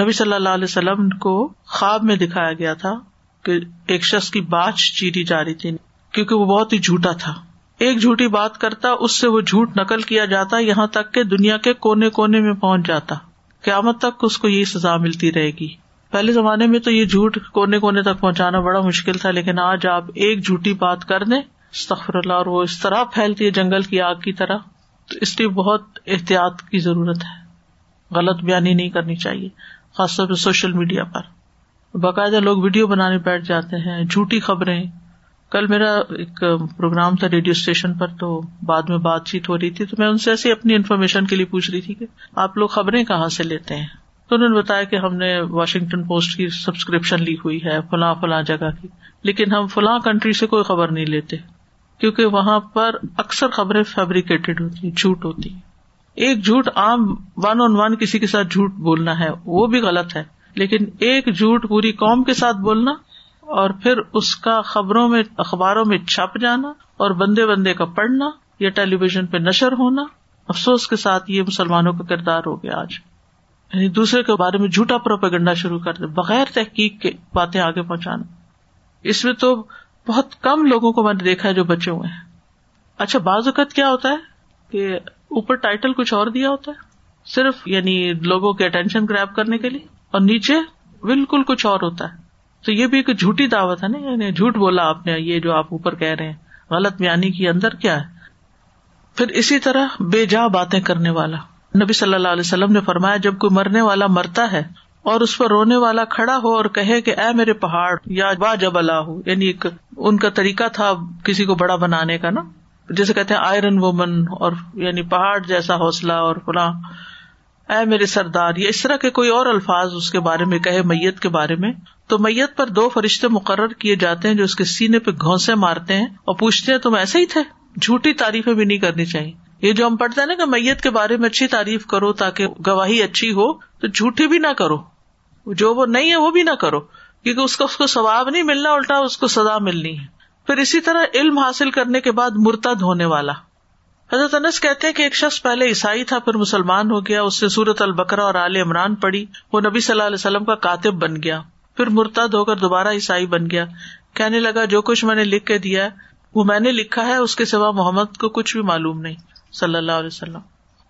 نبی صلی اللہ علیہ وسلم کو خواب میں دکھایا گیا تھا۔ کہ ایک شخص کی بانچ چیری جا رہی تھی، کیونکہ وہ بہت ہی جھوٹا تھا۔ ایک جھوٹی بات کرتا، اس سے وہ جھوٹ نقل کیا جاتا، یہاں تک کہ دنیا کے کونے کونے میں پہنچ جاتا۔ قیامت تک اس کو یہی سزا ملتی رہے گی۔ پہلے زمانے میں تو یہ جھوٹ کونے کونے تک پہنچانا بڑا مشکل تھا، لیکن آج آپ ایک جھوٹی بات کر دیں استخر اللہ، اور وہ اس طرح پھیلتی ہے جنگل کی آگ کی طرح۔ تو اس لیے بہت احتیاط کی ضرورت ہے۔ غلط بیانی نہیں کرنی چاہیے، خاص طور پہ سوشل میڈیا پر۔ باقاعدہ لوگ ویڈیو بنانے بیٹھ جاتے ہیں، جھوٹی خبریں۔ کل میرا ایک پروگرام تھا ریڈیو اسٹیشن پر، تو بعد میں بات چیت ہو رہی تھی، تو میں ان سے ایسی اپنی انفارمیشن کے لیے پوچھ رہی تھی کہ آپ لوگ خبریں کہاں سے لیتے ہیں؟ تو انہوں نے بتایا کہ ہم نے واشنگٹن پوسٹ کی سبسکرپشن لی ہوئی ہے فلاں فلاں جگہ کی، لیکن ہم فلاں کنٹری سے کوئی خبر نہیں لیتے، کیونکہ وہاں پر اکثر خبریں فیبریکیٹڈ ہوتی، جھوٹ ہوتی۔ ایک جھوٹ عام ون آن ون کسی کے ساتھ جھوٹ بولنا ہے، وہ بھی غلط ہے۔ لیکن ایک جھوٹ پوری قوم کے ساتھ بولنا اور پھر اس کا خبروں میں اخباروں میں چھپ جانا اور بندے بندے کا پڑھنا، یا ٹیلی ویژن پہ نشر ہونا، افسوس کے ساتھ یہ مسلمانوں کا کردار ہو گیا آج۔ یعنی دوسرے کے بارے میں جھوٹا پروپیگنڈا شروع کر دے، بغیر تحقیق کے باتیں آگے پہنچانا۔ اس میں تو بہت کم لوگوں کو میں نے دیکھا ہے جو بچے ہوئے ہیں۔ اچھا بعض اوقات کیا ہوتا ہے کہ اوپر ٹائٹل کچھ اور دیا ہوتا ہے، صرف یعنی لوگوں کے اٹینشن گریب کرنے کے لیے۔ اور نیچے بالکل کچھ اور ہوتا ہے۔ تو یہ بھی ایک جھوٹی دعوت ہے نا یعنی جھوٹ بولا آپ نے، یہ جو آپ اوپر کہہ رہے ہیں۔ غلط بیانی کی اندر کیا ہے؟ پھر اسی طرح بے جا باتیں کرنے والا۔ نبی صلی اللہ علیہ وسلم نے فرمایا، جب کوئی مرنے والا مرتا ہے اور اس پر رونے والا کھڑا ہو اور کہے کہ اے میرے پہاڑ، یا با جب اللہ ہو یعنی ایک ان کا طریقہ تھا کسی کو بڑا بنانے کا نا۔ جیسے کہتے ہیں آئرن وومن اور یعنی پہاڑ جیسا حوصلہ اور فلاں۔ اے میرے سردار یا اس طرح کے کوئی اور الفاظ اس کے بارے میں کہے میت کے بارے میں؟ تو میت پر دو فرشتے مقرر کیے جاتے ہیں جو اس کے سینے پہ گھونسے مارتے ہیں اور پوچھتے ہیں، تم ایسے ہی تھے؟ جھوٹی تعریفیں بھی نہیں کرنی چاہیے۔ یہ جو ہم پڑھتے ہیں نا کہ میت کے بارے میں اچھی تعریف کرو تاکہ گواہی اچھی ہو، تو جھوٹی بھی نہ کرو۔ جو وہ نہیں ہے، وہ بھی نہ کرو۔ کیونکہ اس کا اس کو ثواب نہیں ملنا، الٹا اس کو سزا ملنی ہے۔ پھر اسی طرح علم حاصل کرنے کے بعد مرتد ہونے والا۔ حضرت انس کہتے ہیں کہ ایک شخص پہلے عیسائی تھا، پھر مسلمان ہو گیا، اس نے سورت البکرا اور عال عمران پڑھی، وہ نبی صلی اللہ علیہ وسلم کا کاتب بن گیا۔ پھر مرتد ہو کر دوبارہ عیسائی بن گیا۔ کہنے لگا، جو کچھ میں نے لکھ کے دیا وہ میں نے لکھا ہے، اس کے سوا محمد کو کچھ بھی معلوم نہیں، صلی اللہ علیہ وسلم۔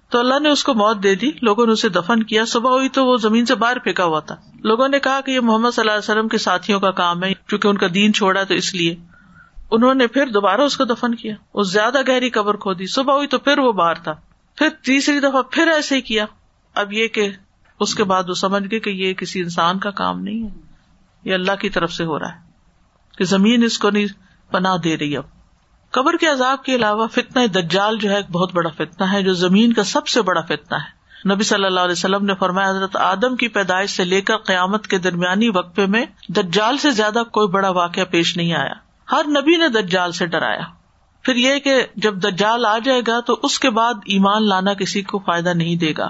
تو اللہ نے اس کو موت دے دی، لوگوں نے اسے دفن کیا۔ صبح ہوئی تو وہ زمین سے باہر پھینکا ہوا تھا۔ لوگوں نے کہا کہ یہ محمد صلی اللہ علیہ وسلم کے ساتھیوں کا کام ہے کیونکہ ان کا دین چھوڑا تو اس لیے۔ انہوں نے پھر دوبارہ اس کو دفن کیا۔ اس زیادہ گہری قبر کھو دی۔ صبح ہوئی تو پھر وہ باہر تھا۔ پھر تیسری دفعہ پھر ایسے ہی کیا۔ اب یہ کہ اس کے بعد وہ سمجھ گئے کہ یہ کسی انسان کا کام نہیں ہے۔ یہ اللہ کی طرف سے ہو رہا ہے کہ زمین اس کو نہیں پناہ دے رہی اب۔ قبر کے عذاب کے علاوہ فتنا دجال جو ہے ایک بہت بڑا فتنا ہے، جو زمین کا سب سے بڑا فتنا ہے۔ نبی صلی اللہ علیہ وسلم نے فرمایا، حضرت آدم کی پیدائش سے لے کر قیامت کے درمیانی وقفے میں دجال سے زیادہ کوئی بڑا واقعہ پیش نہیں آیا۔ ہر نبی نے دجال سے ڈرایا۔ پھر یہ کہ جب دجال آ جائے گا تو اس کے بعد ایمان لانا کسی کو فائدہ نہیں دے گا۔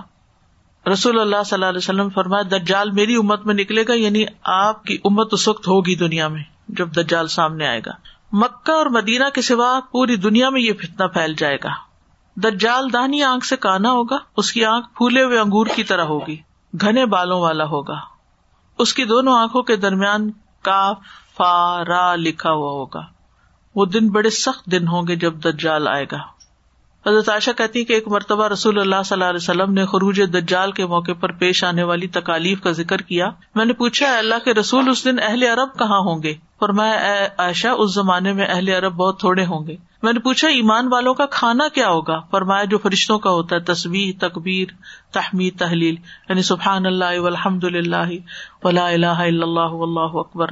رسول اللہ صلی اللہ علیہ وسلم فرمایا، دجال میری امت میں نکلے گا یعنی آپ کی امت اس وقت ہوگی دنیا میں جب دجال سامنے آئے گا۔ مکہ اور مدینہ کے سوا پوری دنیا میں یہ فتنا پھیل جائے گا۔ دجال دانی آنکھ سے کانا ہوگا، اس کی آنکھ پھولے ہوئے انگور کی طرح ہوگی، گھنے بالوں والا ہوگا۔ اس کی دونوں آنکھوں کے درمیان کاف فا را لکھا ہوا ہوگا۔ وہ دن بڑے سخت دن ہوں گے جب دجال آئے گا۔ حضرت عائشہ کہتی کہ ایک مرتبہ رسول اللہ صلی اللہ علیہ وسلم نے خروج دجال کے موقع پر پیش آنے والی تکالیف کا ذکر کیا۔ میں نے پوچھا اللہ کے رسول، اس دن اہل عرب کہاں ہوں گے؟ اور میں عائشہ، اس زمانے میں اہل عرب بہت تھوڑے ہوں گے۔ میں نے پوچھا، ایمان والوں کا کھانا کیا ہوگا؟ فرمایا، جو فرشتوں کا ہوتا ہے تصویر تقبیر تحمید، تحلیل۔ یعنی سبحان اللہ الحمد اللہ ولا اللہ اللہ اکبر۔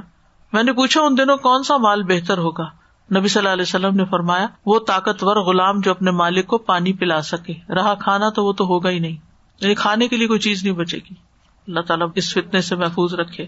میں نے پوچھا ان دنوں کون سا مال بہتر ہوگا؟ نبی صلی اللہ علیہ وسلم نے فرمایا، وہ طاقتور غلام جو اپنے مالک کو پانی پلا سکے۔ رہا کھانا تو وہ تو ہوگا ہی نہیں۔ یعنی کھانے کے لیے کوئی چیز نہیں بچے گی۔ اللہ تعالیٰ اس فتنے سے محفوظ رکھے۔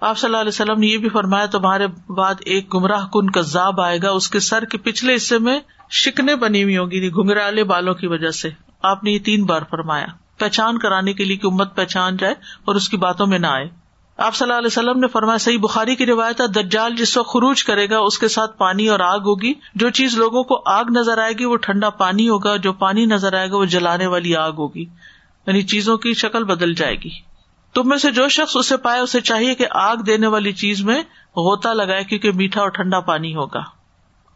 آپ صلی اللہ علیہ وسلم نے یہ بھی فرمایا، تمہارے بعد ایک گمراہ کن کذاب آئے گا، اس کے سر کے پچھلے حصے میں شکنے بنی ہوئی ہوگی یعنی گھنگرالے بالوں کی وجہ سے۔ آپ نے یہ تین بار فرمایا۔ پہچان کرانے کے لیے کہ امت پہچان جائے اور اس کی باتوں میں نہ آئے۔ آپ صلی اللہ علیہ وسلم نے فرمایا، صحیح بخاری کی روایت ہے، دجال جس وقت خروج کرے گا، اس کے ساتھ پانی اور آگ ہوگی۔ جو چیز لوگوں کو آگ نظر آئے گی، وہ ٹھنڈا پانی ہوگا، جو پانی نظر آئے گا، وہ جلانے والی آگ ہوگی۔ یعنی چیزوں کی شکل بدل جائے گی۔ تم میں سے جو شخص اسے پائے، اسے چاہیے کہ آگ دینے والی چیز میں غوطہ لگائے، کیونکہ میٹھا اور ٹھنڈا پانی ہوگا۔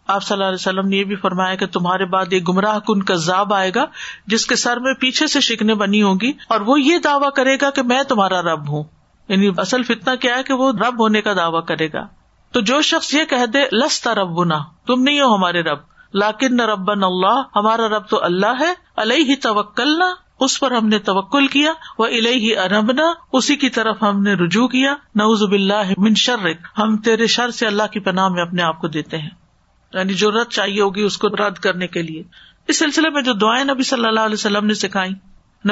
آپ صلی اللہ علیہ وسلم نے یہ بھی فرمایا کہ تمہارے بعد ایک گمراہ کن کذاب آئے گا، جس کے سر میں پیچھے سے شکنے بنی ہوگی اور وہ یہ دعویٰ کرے گا کہ میں تمہارا رب ہوں۔ یعنی اصل فتنا کیا ہے کہ وہ رب ہونے کا دعویٰ کرے گا۔ تو جو شخص یہ کہہ دے، لستا رب بنا تم نہیں ہو ہمارے رب۔ لاکن ربن اللہ، ہمارا رب تو اللہ ہے۔ اللہ ہی توکل نہ اس پر ہم نے توکل کیا۔ وہ الہی اربنا اسی کی طرف ہم نے رجوع کیا۔ نعوذ باللہ من شرک، ہم تیرے شر سے اللہ کی پناہ میں اپنے آپ کو دیتے ہیں۔ یعنی جو رد چاہیے ہوگی، اس کو رد کرنے کے لیے۔ اس سلسلے میں جو دعائیں نبی صلی اللہ علیہ وسلم نے سکھائی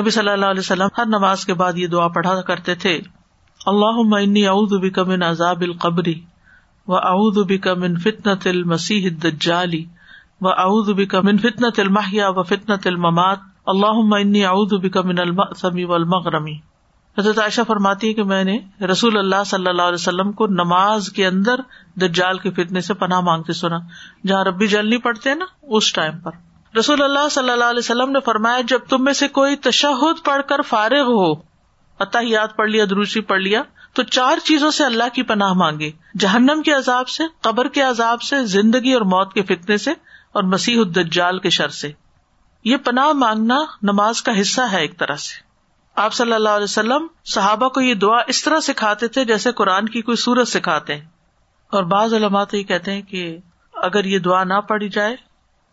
نبی صلی اللہ علیہ وسلم ہر نماز کے بعد یہ دعا پڑھا کرتے تھے۔ اللہ انی اعوذ بک من عذاب القبری و اعوذ بک من فتنة المسیح الدجالی و اعوذ بک من فتنة المحیا و فتنة الممات اللہ انی اعوذ بک من المأثم والمغرمی حضرت عائشہ فرماتی ہے کہ میں نے رسول اللہ صلی اللہ علیہ وسلم کو نماز کے اندر دجال کے فتنے سے پناہ مانگتے سنا۔ جہاں ربی جل نہیں پڑتے نا، اس ٹائم پر۔ رسول اللہ صلی اللہ علیہ وسلم نے فرمایا، جب تم میں سے کوئی تشہد پڑھ کر فارغ ہو یاد پڑھ لیا دروسی پڑھ لیا، تو چار چیزوں سے اللہ کی پناہ مانگے جہنم کے عذاب سے، قبر کے عذاب سے، زندگی اور موت کے فتنے سے، اور مسیح الدجال کے شر سے۔ یہ پناہ مانگنا نماز کا حصہ ہے ایک طرح سے۔ آپ صلی اللہ علیہ وسلم صحابہ کو یہ دعا اس طرح سکھاتے تھے جیسے قرآن کی کوئی سورت سکھاتے ہیں۔ اور بعض علماء یہ کہتے ہیں کہ اگر یہ دعا نہ پڑھی جائے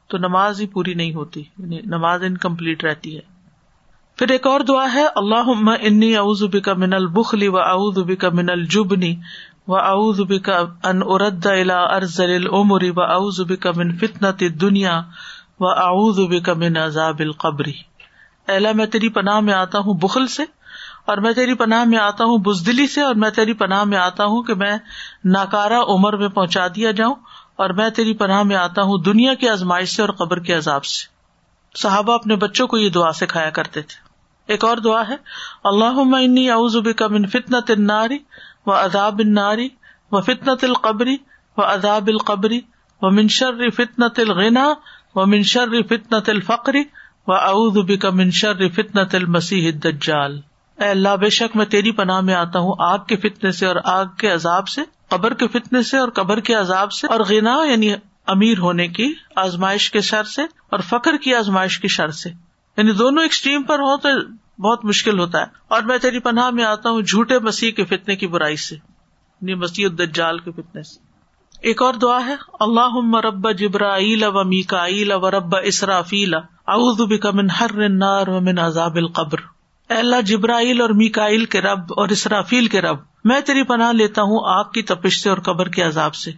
تو نماز ہی پوری نہیں ہوتی یعنی نماز انکمپلیٹ رہتی ہے۔ پھر ایک اور دعا ہے اللہ انی اعوذ کا من البخلی و اعوذ کا من الجبنی و اعوذ کا ان ارد الا ارزل العمری و اعوذ کا من فتنت دنیا و اعوذ کا من عذاب القبری اللہ، میں تیری پناہ میں آتا ہوں بخل سے اور میں تیری پناہ میں آتا ہوں بزدلی سے اور میں تیری پناہ میں آتا ہوں کہ میں ناکارا عمر میں پہنچا دیا جاؤں اور میں تیری پناہ میں آتا ہوں دنیا کی آزمائش سے اور قبر کے عذاب سے۔ صحابہ اپنے بچوں کو یہ دعا سکھایا کرتے تھے۔ ایک اور دعا ہے اللہ اعوذ کا من فتنا تناری و اداب ناری و فتنا تل قبری و اداب القبری و منشر فتنا تل غنا و منشر فتنا تل فقری و کا منشر فتنا تل مسیح دجال اے اللہ، بے شک میں تیری پناہ میں آتا ہوں، آگ کے فتنے سے اور آگ کے عذاب سے، قبر کے فتنے سے اور قبر کے عذاب سے اور غنا یعنی امیر ہونے کی آزمائش کے شر سے اور فخر کی آزمائش کی شر سے۔ یعنی دونوں ایکسٹریم پر ہو تو بہت مشکل ہوتا ہے۔ اور میں تیری پناہ میں آتا ہوں جھوٹے مسیح کے فتنے کی برائی سے یعنی مسیح الدجال کے فتنے سے۔ ایک اور دعا ہے اللہ رب جبرائیل و میکائیل و رب اسرافیل، اعوذ بک من حر النار و من عذاب القبر۔ اے اللہ جبرائیل اور میکائیل کے رب اور اسرافیل کے رب، میں تیری پناہ لیتا ہوں آگ کی تپش سے اور قبر کے عذاب سے۔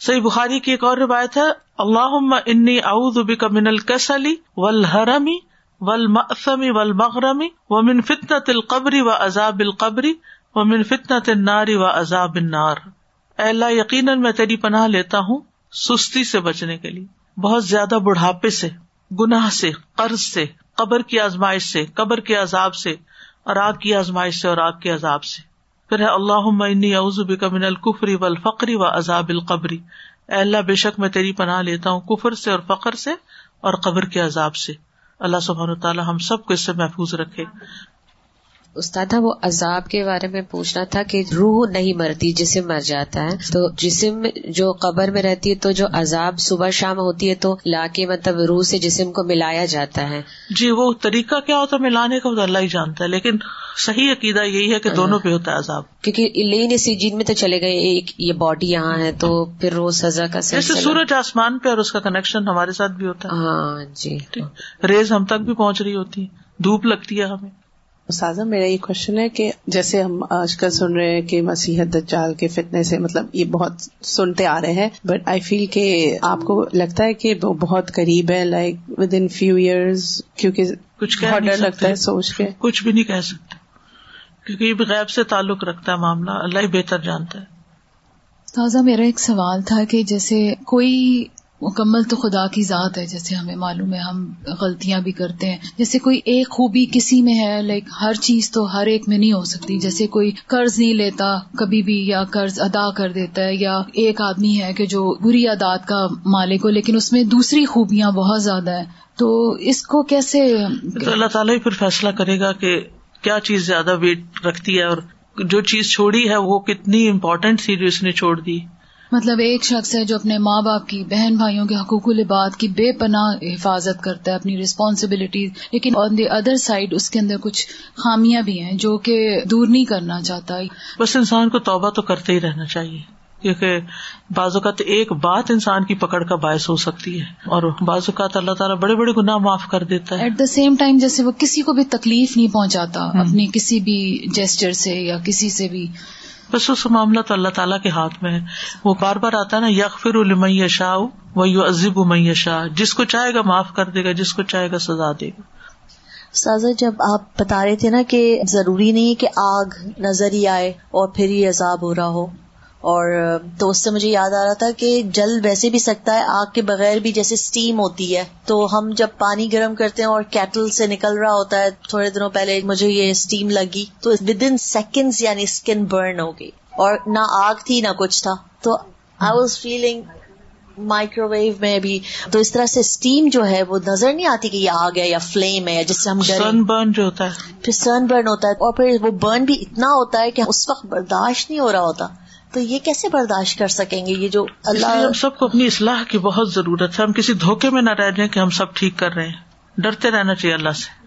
صحیح بخاری کی ایک اور روایت ہے اللہ انی اعوذ بک من الکسلی والحرمی والمأثم والمغرم ومن فتنة القبر و عذاب القبری و من فتنة النار و عذاب النار۔ اے اللہ، یقیناً میں تیری پناہ لیتا ہوں سستی سے بچنے کے لیے، بہت زیادہ بڑھاپے سے، گناہ سے، قرض سے، قبر کی آزمائش سے، قبر کے عذاب سے اور آگ کی آزمائش سے اور آگ کے عذاب سے۔ پھر ہے اللہ عزب کا من القفری و الفقری و عذاب القبری اے اللہ، بے شک میں تیری پناہ لیتا ہوں کفر سے اور فخر سے اور قبر کے عذاب سے۔ اللہ سبحان تعالیٰ ہم سب کو اس سے محفوظ رکھے۔ استاد وہ عذاب کے بارے میں پوچھنا تھا کہ روح نہیں مرتی جسم مر جاتا ہے۔ تو جسم جو قبر میں رہتی ہے تو جو عذاب صبح شام ہوتی ہے تو لا کے مطلب روح سے جسم کو ملایا جاتا ہے۔ جی وہ طریقہ کیا ہوتا ہے؟ ملانے کا اللہ ہی جانتا ہے لیکن صحیح عقیدہ یہی ہے کہ دونوں پہ ہوتا ہے عذاب۔ کیونکہ لین سی جین میں تو چلے گئے ایک یہ باڈی یہاں ہے تو پھر روز سزا کا جیسے سورج آسمان پہ اور اس کا کنیکشن ہمارے ساتھ بھی ہوتا ہے۔ ہاں جی۔ ریز ہم تک بھی پہنچ رہی ہوتی۔ ہے دھوپ لگتی ہے ہمیں۔ سازا میرا یہ کوشچن ہے کہ جیسے ہم آج کل سن رہے ہیں کہ مسیحت دجال کے فتنے سے مطلب یہ بہت سنتے آ رہے ہیں بٹ آئی فیل کہ آپ کو لگتا ہے کہ وہ بہت قریب ہے like within few years کیونکہ کچھ بہت ڈر لگتا ہے سوچ کے۔ کچھ بھی نہیں کہہ سکتے کیونکہ یہ غیب سے تعلق رکھتا ہے معاملہ اللہ ہی بہتر جانتا ہے۔ تازہ میرا ایک سوال تھا کہ جیسے کوئی مکمل تو خدا کی ذات ہے، جیسے ہمیں معلوم ہے، ہم غلطیاں بھی کرتے ہیں۔ جیسے کوئی ایک خوبی کسی میں ہے لائک ہر چیز تو ہر ایک میں نہیں ہو سکتی۔ جیسے کوئی قرض نہیں لیتا کبھی بھی، یا قرض ادا کر دیتا ہے، یا ایک آدمی ہے کہ جو بری عداد کا مالک ہو، لیکن اس میں دوسری خوبیاں بہت زیادہ ہیں۔ تو اس کو کیسے اللہ تعالیٰ ہی پھر فیصلہ کرے گا کہ کیا چیز زیادہ ویٹ رکھتی ہے اور جو چیز چھوڑی ہے، وہ کتنی امپورٹینٹ تھی جو اس نے چھوڑ دی۔ مطلب ایک شخص ہے جو اپنے ماں باپ کی بہن بھائیوں کے حقوق العباد کی بے پناہ حفاظت کرتا ہے اپنی ریسپانسبلٹی لیکن آن دی ادر سائڈ اس کے اندر کچھ خامیاں بھی ہیں جو کہ دور نہیں کرنا چاہتا۔ بس انسان کو توبہ تو کرتے ہی رہنا چاہیے کیونکہ بعض اوقات ایک بات انسان کی پکڑ کا باعث ہو سکتی ہے اور بعض اوقات اللہ تعالیٰ بڑے بڑے گناہ معاف کر دیتا ہے۔ ایٹ دا سیم ٹائم جیسے وہ کسی کو بھی تکلیف نہیں پہنچاتا اپنی کسی بھی جیسٹر سے یا کسی سے بھی۔ بس اس معاملہ تو اللہ تعالیٰ کے ہاتھ میں ہے۔ وہ بار بار آتا ہے نا یکفر المئی شاہ وہ یو عزیب امئی شاہ جس کو چاہے گا معاف کر دے گا، جس کو چاہے گا سزا دے گا۔ سازا، جب آپ بتا رہے تھے نا کہ ضروری نہیں کہ آگ نظر ہی آئے اور پھر یہ عذاب ہو رہا ہو۔ اور تو اس سے مجھے یاد آ رہا تھا کہ جل ویسے بھی سکتا ہے آگ کے بغیر بھی جیسے اسٹیم ہوتی ہے۔ تو ہم جب پانی گرم کرتے ہیں اور کیٹل سے نکل رہا ہوتا ہے تھوڑے دنوں پہلے مجھے یہ اسٹیم لگی۔ تو ود ان سیکنڈ یعنی اسکن برن ہو گئی۔ اور نہ آگ تھی نہ کچھ تھا۔ تو I was feeling microwave میں بھی۔ تو اس طرح سے اسٹیم جو ہے وہ نظر نہیں آتی کہ یہ آگ ہے یا فلیم ہے یا جس سے ہم سن برن جو ہوتا ہے۔ پھر سن برن ہوتا ہے اور پھر وہ برن بھی اتنا ہوتا ہے کہ اس وقت برداشت نہیں ہو رہا ہوتا۔ تو یہ کیسے برداشت کر سکیں گے یہ جو اللہ ہم سب کو اپنی اصلاح کی بہت ضرورت ہے۔ ہم کسی دھوکے میں نہ رہ جائیں کہ ہم سب ٹھیک کر رہے ہیں۔ ڈرتے رہنا چاہیے اللہ سے۔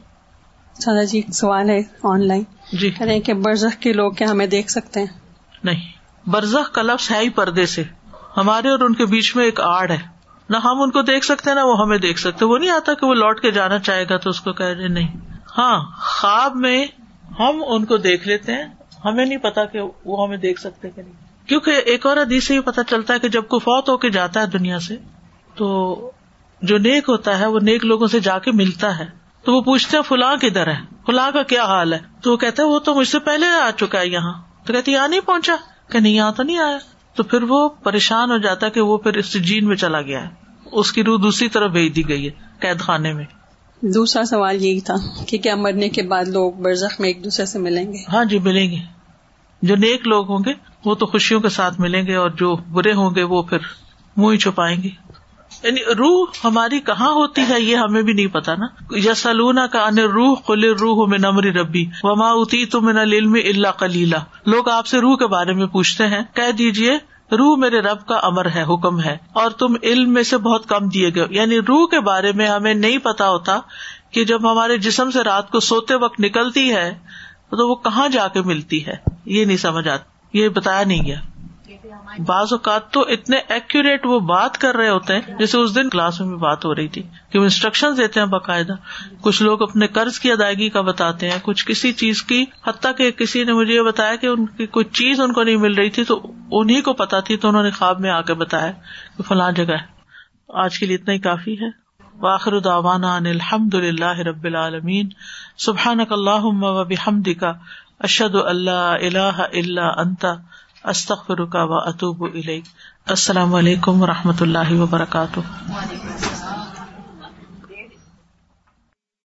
سادا جی سوال ہے آن لائن۔ جی۔ کریں کہ برزخ کے لوگ کیا ہمیں دیکھ سکتے ہیں؟ نہیں۔ برزخ کا لفظ ہے ہی پردے سے۔ ہمارے اور ان کے بیچ میں ایک آڑ ہے۔ نہ ہم ان کو دیکھ سکتے نہ وہ ہمیں دیکھ سکتے۔ وہ نہیں آتا کہ وہ لوٹ کے جانا چاہے گا تو اس کو کہہ رہے نہیں۔ ہاں خواب میں ہم ان کو دیکھ لیتے ہیں۔ ہمیں نہیں پتا کہ وہ ہمیں دیکھ سکتے کہ نہیں۔ کیونکہ ایک اور حدیث سے یہ پتا چلتا ہے کہ جب کو فوت ہو کے جاتا ہے دنیا سے تو جو نیک ہوتا ہے وہ نیک لوگوں سے جا کے ملتا ہے۔ تو وہ پوچھتے ہیں فلاں کدھر ہے؟ فلاں کا کیا حال ہے؟ تو وہ کہتے ہیں وہ تو مجھ سے پہلے آ چکا ہے یہاں۔ تو کہتے یہاں نہیں پہنچا؟ کہ نہیں یہاں تو نہیں آیا۔ تو پھر وہ پریشان ہو جاتا ہے کہ وہ پھر اس جین میں چلا گیا ہے۔ اس کی روح دوسری طرف بھیج دی گئی ہے قید خانے میں۔ دوسرا سوال یہی تھا کہ کیا مرنے کے بعد لوگ برزخ میں ایک دوسرے سے ملیں گے؟ ہاں جی ملیں گے۔ جو نیک لوگ ہوں گے وہ تو خوشیوں کے ساتھ ملیں گے اور جو برے ہوں گے وہ پھر منہ ہی چھپائیں گے۔ یعنی روح ہماری کہاں ہوتی ہے یہ ہمیں بھی نہیں پتا نا۔ یا سلونا کا ان روح کل روح میں نمری ربی وما اتی تم علم اللہ کلیلہ لوگ آپ سے روح کے بارے میں پوچھتے ہیں، کہہ دیجیے روح میرے رب کا امر ہے، حکم ہے اور تم علم میں سے بہت کم دیے گئے یعنی روح کے بارے میں ہمیں نہیں پتا ہوتا کہ جب ہمارے جسم سے رات کو سوتے وقت نکلتی ہے تو وہ کہاں جا کے ملتی ہے۔ یہ نہیں سمجھ آتی یہ بتایا نہیں گیا۔ بعض اوقات تو اتنے ایکوریٹ وہ بات کر رہے ہوتے ہیں، جیسے اس دن کلاس میں بھی بات ہو رہی تھی کہ وہ انسٹرکشن دیتے ہیں باقاعدہ۔ کچھ لوگ اپنے قرض کی ادائیگی کا بتاتے ہیں، کچھ کسی چیز کی، حتیٰ کہ کسی نے مجھے یہ بتایا کہ ان کی کوئی چیز ان کو نہیں مل رہی تھی، تو انہیں کو پتا تھی، تو انہوں نے خواب میں آ کے بتایا کہ فلاں جگہ ہے۔ آج کے لیے اتنا ہی کافی ہے۔ واخر داوانا الحمد للہ رب العالمین۔ سبحان اللہ و بحمد کا اشد اللہ اللہ اللہ انتا استخر کا و اطوب السلام علیکم و رحمۃ اللہ وبرکاتہ۔